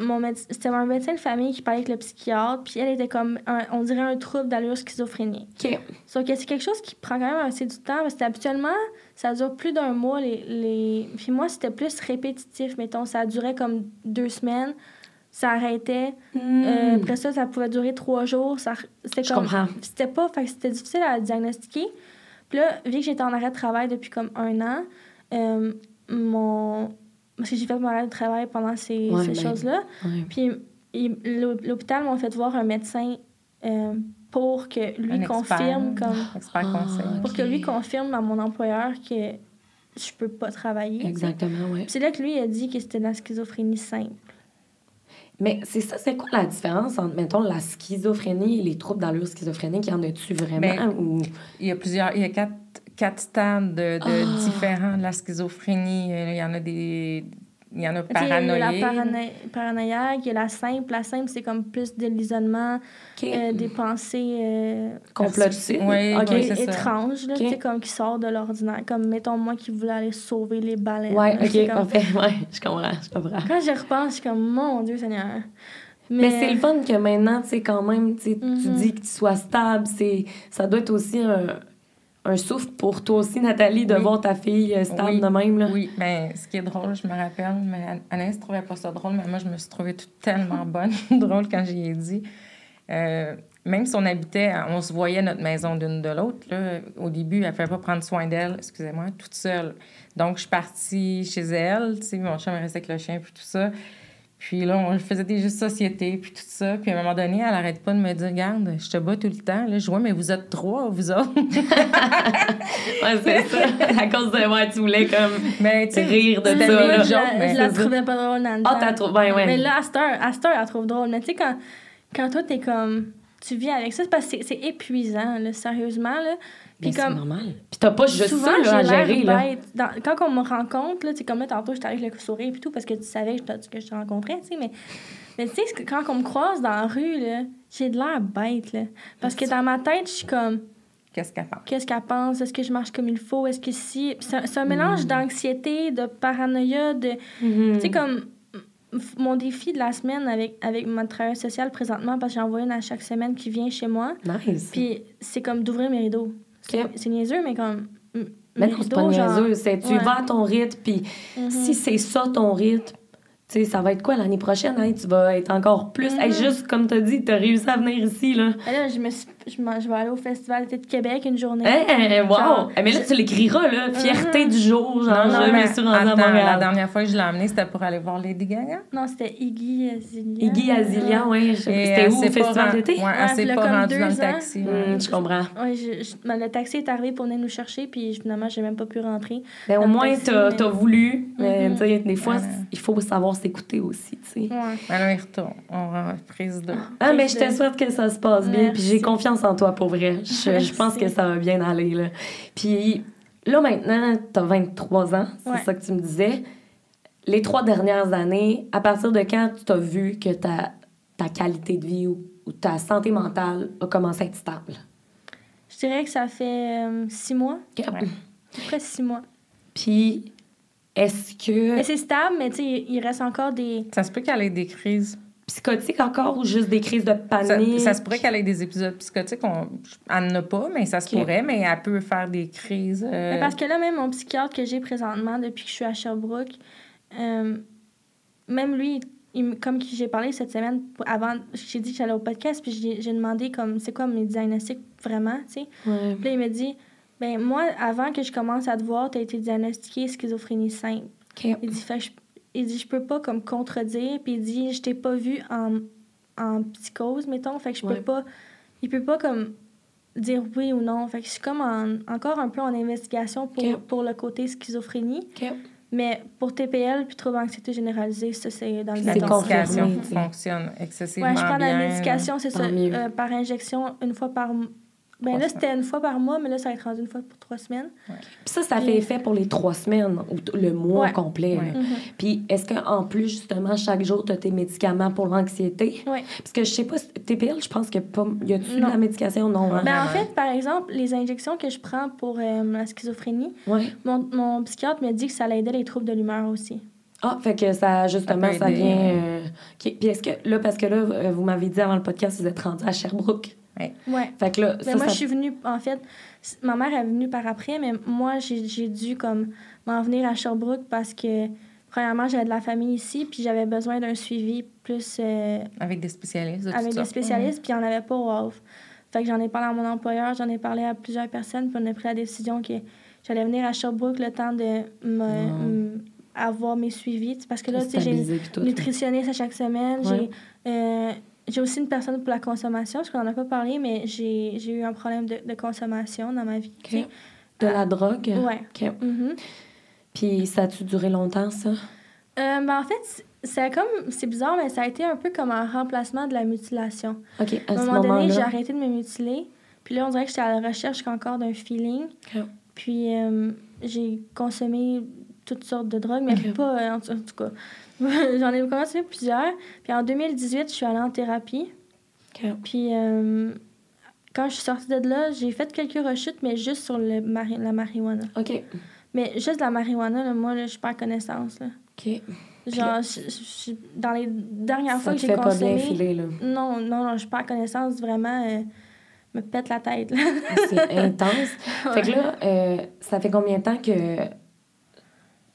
mon c'était un médecin de famille qui parlait avec le psychiatre, puis elle était comme, on dirait un trouble d'allure schizophrénique. OK. Donc, c'est quelque chose qui prend quand même assez du temps, parce que habituellement, ça dure plus d'un mois. Les, les... Puis moi, c'était plus répétitif, mettons. Ça durait comme deux semaines, ça arrêtait. Hmm. Euh, après ça, ça pouvait durer trois jours. Ça... C'était comme... C'était pas... Fait c'était difficile à diagnostiquer. Puis là, vu que j'étais en arrêt de travail depuis comme un an, euh, mon... Parce que j'ai fait mon arrêt de travail pendant ces, ces ben, choses-là. Puis l'hôpital m'a fait voir un médecin euh, pour que lui confirme comme expert conseil. Ah, pour que lui confirme à mon employeur que je peux pas travailler. Exactement, oui. C'est là que lui a dit que c'était de la schizophrénie simple. Mais c'est ça, c'est quoi la différence entre, mettons, la schizophrénie et les troubles d'allure schizophrénique? Y en a-tu vraiment? Ben, ou... Il y a plusieurs, il y a quatre, quatre stades de, de ah! différents de la schizophrénie. Il y en a des, il y en a paranoïaque. Il y a la paranoïaque, il y a la simple. La simple, c'est comme plus de l'isolement, euh, des pensées... Euh, Complotistes. Oui, étranges, là, comme qui sortent de l'ordinaire. Comme, mettons, moi qui voulais aller sauver les baleines. Oui, OK, comme... ouais, je comprends, je comprends. Quand je repense, je suis comme, mon Dieu Seigneur. Mais, Mais c'est le fun que maintenant, tu sais, quand même, tu mm-hmm. dis que tu sois stable. Ça doit être aussi un un souffle pour toi aussi, Nathalie, de voir ta fille euh, stable de même. Là. Oui, mais ce qui est drôle, je me rappelle, mais Anaïs ne trouvait pas ça drôle, mais moi, je me suis trouvée tout tellement bonne, drôle quand j'y ai dit. Euh, même si on habitait, on se voyait notre maison d'une de l'autre, au début, elle ne pouvait pas prendre soin d'elle, excusez-moi, toute seule. Donc, je suis partie chez elle, tu sais, mon chien restait avec le chien, puis tout ça. Puis là, on faisait des jeux de société, puis tout ça. Puis à un moment donné, elle n'arrête pas de me dire Regarde, je te bats tout le temps. Là, je vois, mais vous êtes trois, vous autres. ouais, c'est ça. À cause de moi, tu voulais comme mais, rire de ça. Là. Je, la, trouvais pas drôle dans le Ah, t'as trouvé, ben, ouais. Mais là, à cette heure, à cette heure elle trouve drôle. Mais tu sais, quand, quand toi, t'es comme. Tu vis avec ça, c'est parce que c'est épuisant, là, sérieusement. Là. Puis comme, c'est normal. Puis t'as pas juste ça là, à gérer. Là. quand on me rencontre, là, comme là, tantôt, j'étais avec le sourire et tout parce que tu savais que je te rencontrais, tu sais, mais, mais tu sais, quand on me croise dans la rue, là, j'ai de l'air bête, là. Parce que dans ma tête, je suis comme... Qu'est-ce qu'elle pense? Qu'est-ce qu'elle pense? Est-ce que je marche comme il faut? Est-ce que si... C'est un, mélange mm. d'anxiété, de paranoïa, de... Tu sais, comme mon défi de la semaine avec, avec mon travail social présentement, parce que j'en vois une à chaque semaine qui vient chez moi. Nice. Puis c'est comme d'ouvrir mes rideaux. C'est niaiseux, mais comme. Mais non, c'est pas niaiseux. C'est tu vas à ton rythme, puis mm-hmm. si c'est ça ton rythme, sais, ça va être quoi l'année prochaine? Hein? Tu vas être encore plus. Mm-hmm. juste comme tu as dit, tu as réussi à venir ici. Là. Là, je, me je, vais aller au Festival d'été de Québec une journée. Hey, wow! Eh, mais là, tu l'écriras, là. Fierté mm-hmm. du jour. Genre, non, non, mais attends, La dernière fois que je l'ai amené, c'était pour aller voir Lady Gaga? Non, c'était Iggy Azilian. Iggy Azilian, oui. C'était où, au Festival d'été? Oui, elle s'est pas rendue dans le taxi. Mm, je comprends. Oui, le taxi est arrivé pour venir nous chercher, puis finalement, j'ai même pas pu rentrer. Mais ben, au moins, tu as voulu. Mais mm-hmm. des fois, il faut savoir s'écouter aussi. Ouais. Alors, il retourne. On va prise de. Ah, mais je te souhaite que ça se passe bien. Puis j'ai confiance en toi pour vrai. Je, je, pense que ça va bien aller. Là. Puis là, maintenant, tu as 23 ans. C'est ça que tu me disais. Les trois dernières années, à partir de quand tu as vu que ta, ta qualité de vie ou, ta santé mentale a commencé à être stable? Je dirais que ça fait euh, six mois. Okay. Ouais. six mois. Puis est-ce que. C'est stable, mais tu sais, il reste encore des. Ça se peut qu'elle ait des crises. Psychotiques encore ou juste des crises de panique? Ça, se pourrait qu'elle ait des épisodes psychotiques. On... Elle n'en a pas, mais ça se pourrait, mais elle peut faire des crises. Euh, parce que là, même mon psychiatre que j'ai présentement depuis que je suis à Sherbrooke, euh, même lui, comme j'ai parlé cette semaine, avant, j'ai dit que j'allais au podcast, puis j'ai demandé comme c'est quoi mes diagnostics vraiment, tu sais? Puis là, il me dit ben moi, avant que je commence à te voir, tu as été diagnostiquée schizophrénie simple. Il dit, fait, je, il dit, je peux pas comme contredire. Puis il dit, je t'ai pas vu en, en psychose, mettons. Fait que je peux pas... Il peut pas comme dire oui ou non. Fait que je suis comme encore un peu en investigation pour, pour le côté schizophrénie. Mais pour TPL puis trouble anxiété généralisée, ça, c'est dans le La médication fonctionne excessivement bien. Ouais, je prends la médication, c'est ça, euh, par injection une fois par, ben là, c'était une fois par mois, mais là, ça va être rendu une fois pour trois semaines. Puis ça, ça fait effet pour les trois semaines, ou le mois complet. Mm-hmm. Puis est-ce qu'en plus, justement, chaque jour, tu as tes médicaments pour l'anxiété? Oui. Parce que je sais pas, TPL, je pense qu'il pas. Y a-tu de la médication? Non. Hein? Ben, en fait, par exemple, les injections que je prends pour euh, la schizophrénie, mon, mon psychiatre m'a dit que ça l'aidait les troubles de l'humeur aussi. Ah, fait que ça, justement, ça, vient. Euh, Puis est-ce que, là, parce que là, euh, vous m'avez dit avant le podcast, vous êtes rendu à Sherbrooke. Ouais. Fait que là, ben, moi, je suis venue, en fait, ma mère est venue par après, mais moi, j'ai dû comme m'en venir à Sherbrooke parce que, premièrement, j'avais de la famille ici, puis j'avais besoin d'un suivi plus. Euh, avec des spécialistes. avec des spécialistes, puis il n'y en avait pas au Wolf. Fait que j'en ai parlé à mon employeur, j'en ai parlé à plusieurs personnes, puis on a pris la décision que j'allais venir à Sherbrooke le temps de me, avoir mes suivis. Parce que là, j'ai une nutritionniste à chaque semaine. J'ai, euh, j'ai aussi une personne pour la consommation, parce qu'on n'en a pas parlé, mais j'ai, eu un problème de, de, consommation dans ma vie. De la drogue? Ouais. Mm-hmm. Puis ça a-tu duré longtemps, ça? Euh, ben, en fait, c'est comme c'est bizarre mais ça a été un peu comme un remplacement de la mutilation. OK, à, un moment, donné, j'ai arrêté de me mutiler. Puis là, on dirait que j'étais à la recherche encore d'un feeling. Puis euh, j'ai consommé toutes sortes de drogues, mais pas euh, en, tout cas. J'en ai commencé plusieurs. Puis en 2018, je suis allée en thérapie. Puis euh, quand je suis sortie de là, j'ai fait quelques rechutes, mais juste sur le la marijuana. OK. Mais juste la marijuana, moi, je suis pas à connaissance. Là. OK. Genre, dans les dernières fois que j'ai consommé... Ça pas bien filer, là. Non, non, non, je pas connaissance, vraiment, euh, me pète la tête, là. C'est intense. Fait que là, euh, ça fait combien de temps que...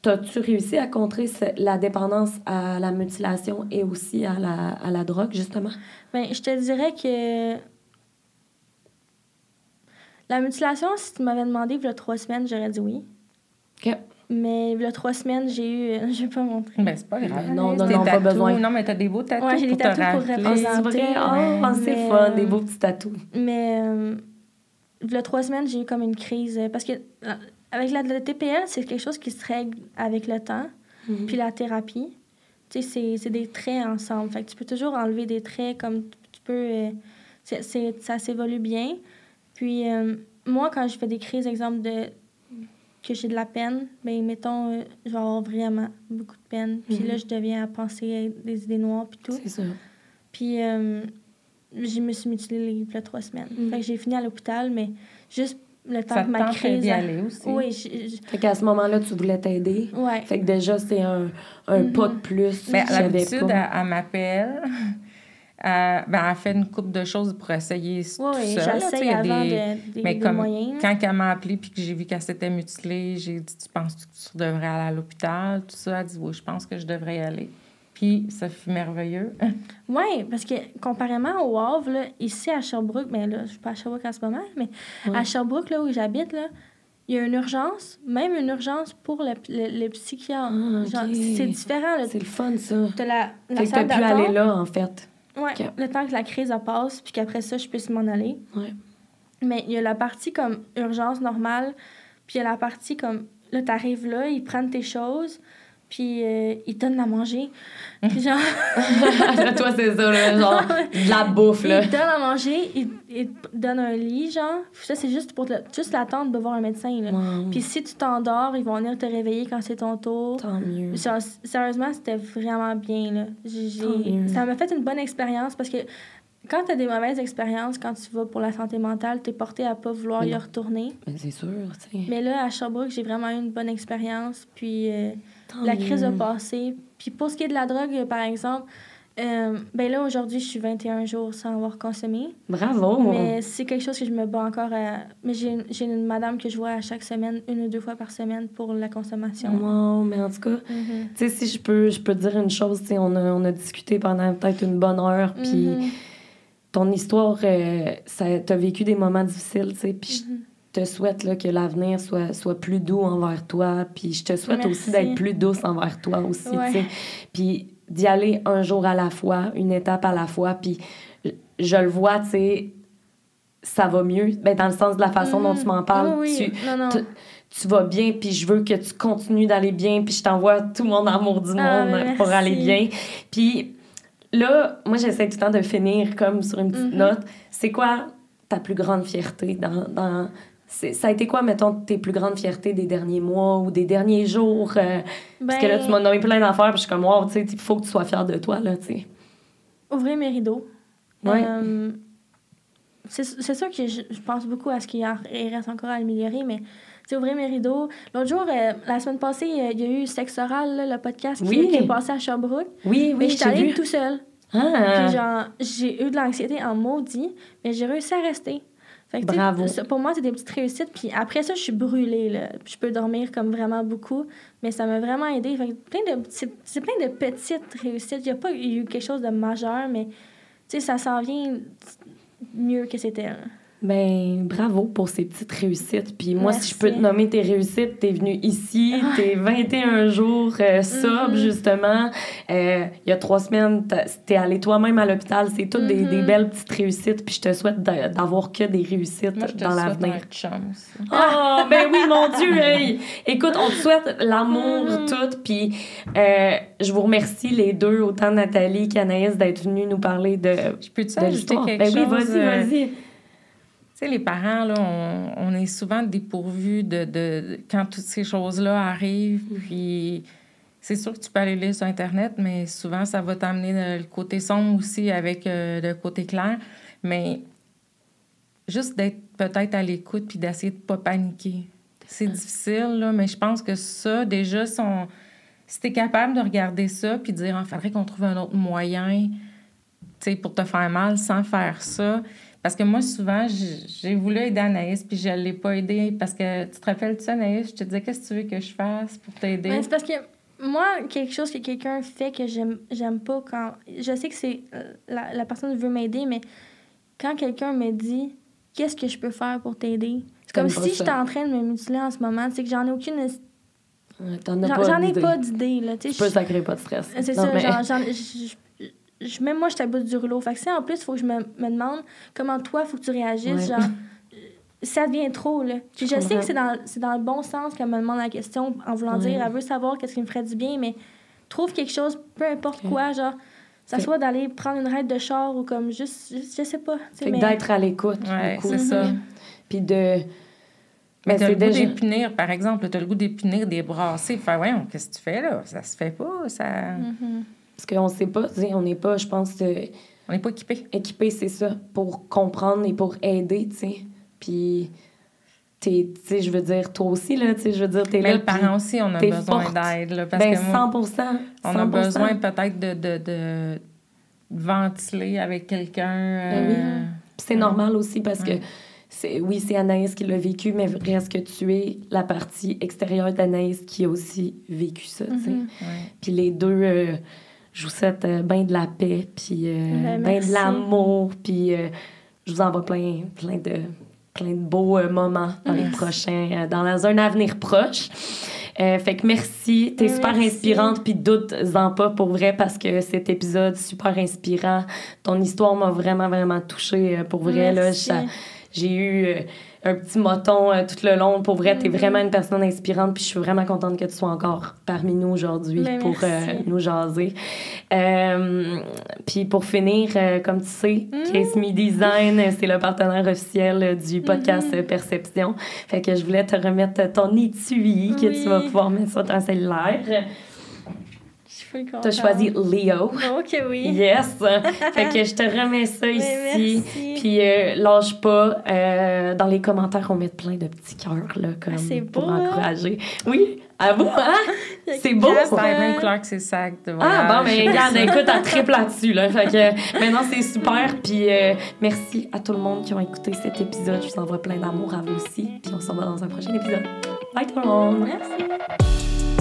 T'as-tu réussi à contrer la dépendance à la mutilation et aussi à la, à la drogue, justement? Bien, je te dirais que... La mutilation, si tu m'avais demandé il y a trois semaines, j'aurais dit oui. OK. Mais il y a trois semaines, j'ai eu. Je vais pas montrer. Mais c'est pas grave. Non, non, non, pas besoin. Non, mais t'as des beaux tatous. Ouais, j'ai des tatous pour représenter. Oh, c'est fun, des beaux petits tatous. Mais euh, il y a trois semaines, j'ai eu comme une crise. Parce que euh, avec la, le TPL, c'est quelque chose qui se règle avec le temps. Mhm. Puis la thérapie, tu sais, c'est des traits ensemble. Fait que tu peux toujours enlever des traits comme tu peux. Euh, c'est ça s'évolue bien. Puis moi, quand je fais des crises, exemple de que j'ai de la peine, ben mettons, euh, genre vraiment beaucoup de peine. Puis là, mhm. je deviens à penser à des idées noires, puis tout. C'est ça. Puis euh, je me suis mutilée il y a trois semaines. Mhm. Fait que j'ai fini à l'hôpital, mais juste le temps que ma crise... d'y aller aussi. Oui. Fait qu'à ce moment-là, tu voulais t'aider. Ouais. Fait que déjà, c'est un, un mhm. pas de plus. Mais à l'habitude, elle m'appelle... Euh, ben, elle fait une coupe de choses pour essayer oui, tout oui, J'essaye avant des, des, mais comme moyens. Quand elle m'a appelé puis que j'ai vu qu'elle s'était mutilée, j'ai dit Tu penses que tu devrais aller à l'hôpital Tout ça. Elle dit Oui, je pense que je devrais y aller. Puis ça fut merveilleux. oui, parce que comparément au Havre, là, ici à Sherbrooke, mais là, je suis pas à Sherbrooke en ce moment, mais à Sherbrooke, là où j'habite, là, il y a une urgence, même une urgence pour le, le, psychiatre. Ah, c'est différent. C'est le fun, ça. Tu la, la fait que pu aller là, en fait. Oui, le temps que la crise passe, puis qu'après ça, je puisse m'en aller. Ouais. Mais il y a la partie comme urgence normale, puis il y a la partie comme là, t'arrives là, ils prennent tes choses, puis euh, ils donnent à manger. Puis genre. Toi, c'est ça, là, genre, de la bouffe, là. Ils donnent à manger, ils, ils donnent un lit, genre. Ça, c'est juste pour juste l'attendre de voir un médecin, là. Puis si tu t'endors, ils vont venir te réveiller quand c'est ton tour. Tant mieux. sérieusement, c'était vraiment bien, là. Ça m'a fait une bonne expérience parce que quand tu as des mauvaises expériences, quand tu vas pour la santé mentale, tu es porté à pas vouloir y retourner. c'est sûr, tu sais. Mais là, à Sherbrooke, j'ai vraiment eu une bonne expérience. Puis euh, la crise a passé. Puis pour ce qui est de la drogue, par exemple, euh, ben là, aujourd'hui, je suis 21 jours sans avoir consommé. Bravo! Mais c'est quelque chose que je me bats encore à... Mais j'ai une madame que je vois à chaque semaine, une ou deux fois par semaine pour la consommation. Wow, mais en tout cas, mm-hmm. tu sais, si je peux, je peux te dire une chose, tu sais, on a, on a discuté pendant peut-être une bonne heure, puis mm-hmm. ton histoire, euh, ça, t'as vécu des moments difficiles, tu sais, puis mm-hmm te souhaite là, que l'avenir soit, soit plus doux envers toi. Puis je te souhaite aussi d'être plus douce envers toi aussi. Puis d'y aller un jour à la fois, une étape à la fois. Puis je le vois, tu sais, ça va mieux. Ben, dans le sens de la façon dont tu m'en mm. parles. Tu, Tu, vas bien, puis je veux que tu continues d'aller bien. Puis je t'envoie tout mon amour du ah, monde pour aller bien. Puis là, moi, j'essaie tout le temps de finir comme sur une petite mm-hmm. note. C'est quoi ta plus grande fierté dans, dans, ça a été quoi, mettons, tes plus grandes fiertés des derniers mois ou des derniers jours? Euh, parce que là, tu m'as nommé plein d'affaires, puis je suis comme, wow, tu sais, il faut que tu sois fière de toi, là, tu sais. Ouvrir mes rideaux. Ouais. Euh, c'est sûr que je, pense beaucoup à ce qui reste encore à améliorer, mais tu ouvrir mes rideaux. L'autre jour, euh, la semaine passée, il y a eu Sexe Oral, le podcast qui, est passé à Sherbrooke. Oui, oui, Mais je suis allée tout seul. Ah. Puis genre, j'ai eu de l'anxiété en maudit, mais j'ai réussi à rester. Bravo. pour moi, c'est des petites réussites. Puis après ça, je suis brûlée. Là. Je peux dormir comme vraiment beaucoup. Mais ça m'a vraiment aidé. plein de, c'est, plein de petites réussites. Il n'y a pas eu quelque chose de majeur, mais ça s'en vient mieux que c'était. Ben, bravo pour ces petites réussites. Puis moi, si je peux te nommer tes réussites, t'es venu ici, ah. t'es 21 jours euh, mm-hmm. justement. Euh, il y a trois semaines, t'es allé toi-même à l'hôpital. C'est toutes des, des, mm-hmm. belles petites réussites. Puis je te souhaite d'avoir que des réussites moi, je te dans l'avenir. chance. Oh, ben oui, mon Dieu! Hey. Écoute, on te souhaite l'amour, mm-hmm. tout. Puis euh, je vous remercie les deux, autant Nathalie qu'Anaïs, d'être venus nous parler de. Je peux-tu ajouter quelque ben, oui, vas-y, vas-y. Tu sais, les parents, là, on, est souvent dépourvus de, de, quand toutes ces choses-là arrivent. Puis, c'est sûr que tu peux aller lire sur Internet, mais souvent, ça va t'amener le côté sombre aussi avec euh, le côté clair. Mais juste d'être peut-être à l'écoute puis d'essayer de ne pas paniquer. C'est difficile, là, mais je pense que ça, déjà, si tu es capable de regarder ça puis de dire, il ah, faudrait qu'on trouve un autre moyen pour te faire mal sans faire ça, parce que moi, souvent, j'ai voulu aider Anaïs, puis je ne l'ai pas aidée. Parce que tu te rappelles de ça, Anaïs? Je te disais, qu'est-ce que tu veux que je fasse pour t'aider? c'est parce que moi, quelque chose que quelqu'un fait que j'aime pas quand. Je sais que c'est euh, la, la, personne veut m'aider, mais quand quelqu'un me dit, qu'est-ce que je peux faire pour t'aider? C'est comme si j'étais en train de me mutiler en ce moment. C'est que j'en ai aucune. J'en ai pas d'idée. Tu peux sacrer pas de stress. C'est ça. Genre, je, même moi, je suis à bout du rouleau. Fait que en plus, il faut que je me, me, demande comment toi, il faut que tu réagisses. Genre, ça devient trop, là. je, sais que c'est dans, dans le bon sens qu'elle me demande la question en voulant dire, elle veut savoir qu'est-ce qui me ferait du bien, mais trouve quelque chose, peu importe quoi, genre, ça soit d'aller prendre une raide de char ou comme juste, je sais pas. Fait mais... d'être à l'écoute. Ouais, c'est ça. Puis de. Mais, c'est le goût d'épinir, par exemple. Tu as le goût d'épinir, des brassées. Fait, voyons, qu'est-ce que tu fais là? Ça se fait pas, ça. Mm-hmm. Parce qu'on sait pas, on n'est pas, je pense. Euh, on n'est pas équipé. Équipé, c'est ça, pour comprendre et pour aider, tu sais. Puis, tu sais, je veux dire, toi aussi, là, tu sais, je veux dire, t'es là. Mais le parent aussi, on a besoin d'aide, là. Parce ben, que 100 On a besoin peut-être de, de, de, ventiler avec quelqu'un. Ben oui. Euh, c'est normal aussi parce que c'est oui, c'est Anaïs qui l'a vécu, mais reste que tu es la partie extérieure d'Anaïs qui a aussi vécu ça, tu sais. Mm-hmm. Puis les deux, euh, je vous souhaite euh, bien de la paix, puis ben, de l'amour, puis euh, je vous envoie plein, plein, de, plein de beaux moments dans les prochains, dans un avenir proche. fait que merci, t'es super inspirante, puis doute-en pas pour vrai parce que cet épisode super inspirant, ton histoire m'a vraiment vraiment touchée pour vrai là. J'ai eu un petit moton euh, tout le long. Pour vrai, tu es mm-hmm. vraiment une personne inspirante. Puis je suis vraiment contente que tu sois encore parmi nous aujourd'hui ben, pour euh, nous jaser. Euh, puis pour finir, comme tu sais. Case Me Design, c'est le partenaire officiel du podcast mm-hmm. Perception. Fait que je voulais te remettre ton étui que tu vas pouvoir mettre sur ton cellulaire. Tu as choisi Leo. OK, oui. Yes. fait que je te remets ça ici. Puis euh, lâche pas. Euh, dans les commentaires, on met plein de petits cœurs là, comme, ah, pour hein? encourager. Oui. À vous, hein? C'est beau! C'est la même couleur que ses sacs de Ah, bon, mais regarde, écoute, à triple là-dessus, là. Fait que maintenant, c'est super. Puis euh, merci à tout le monde qui ont écouté cet épisode. Je vous envoie plein d'amour à vous aussi. Puis on se revoit dans un prochain épisode. Bye tout le monde! Merci!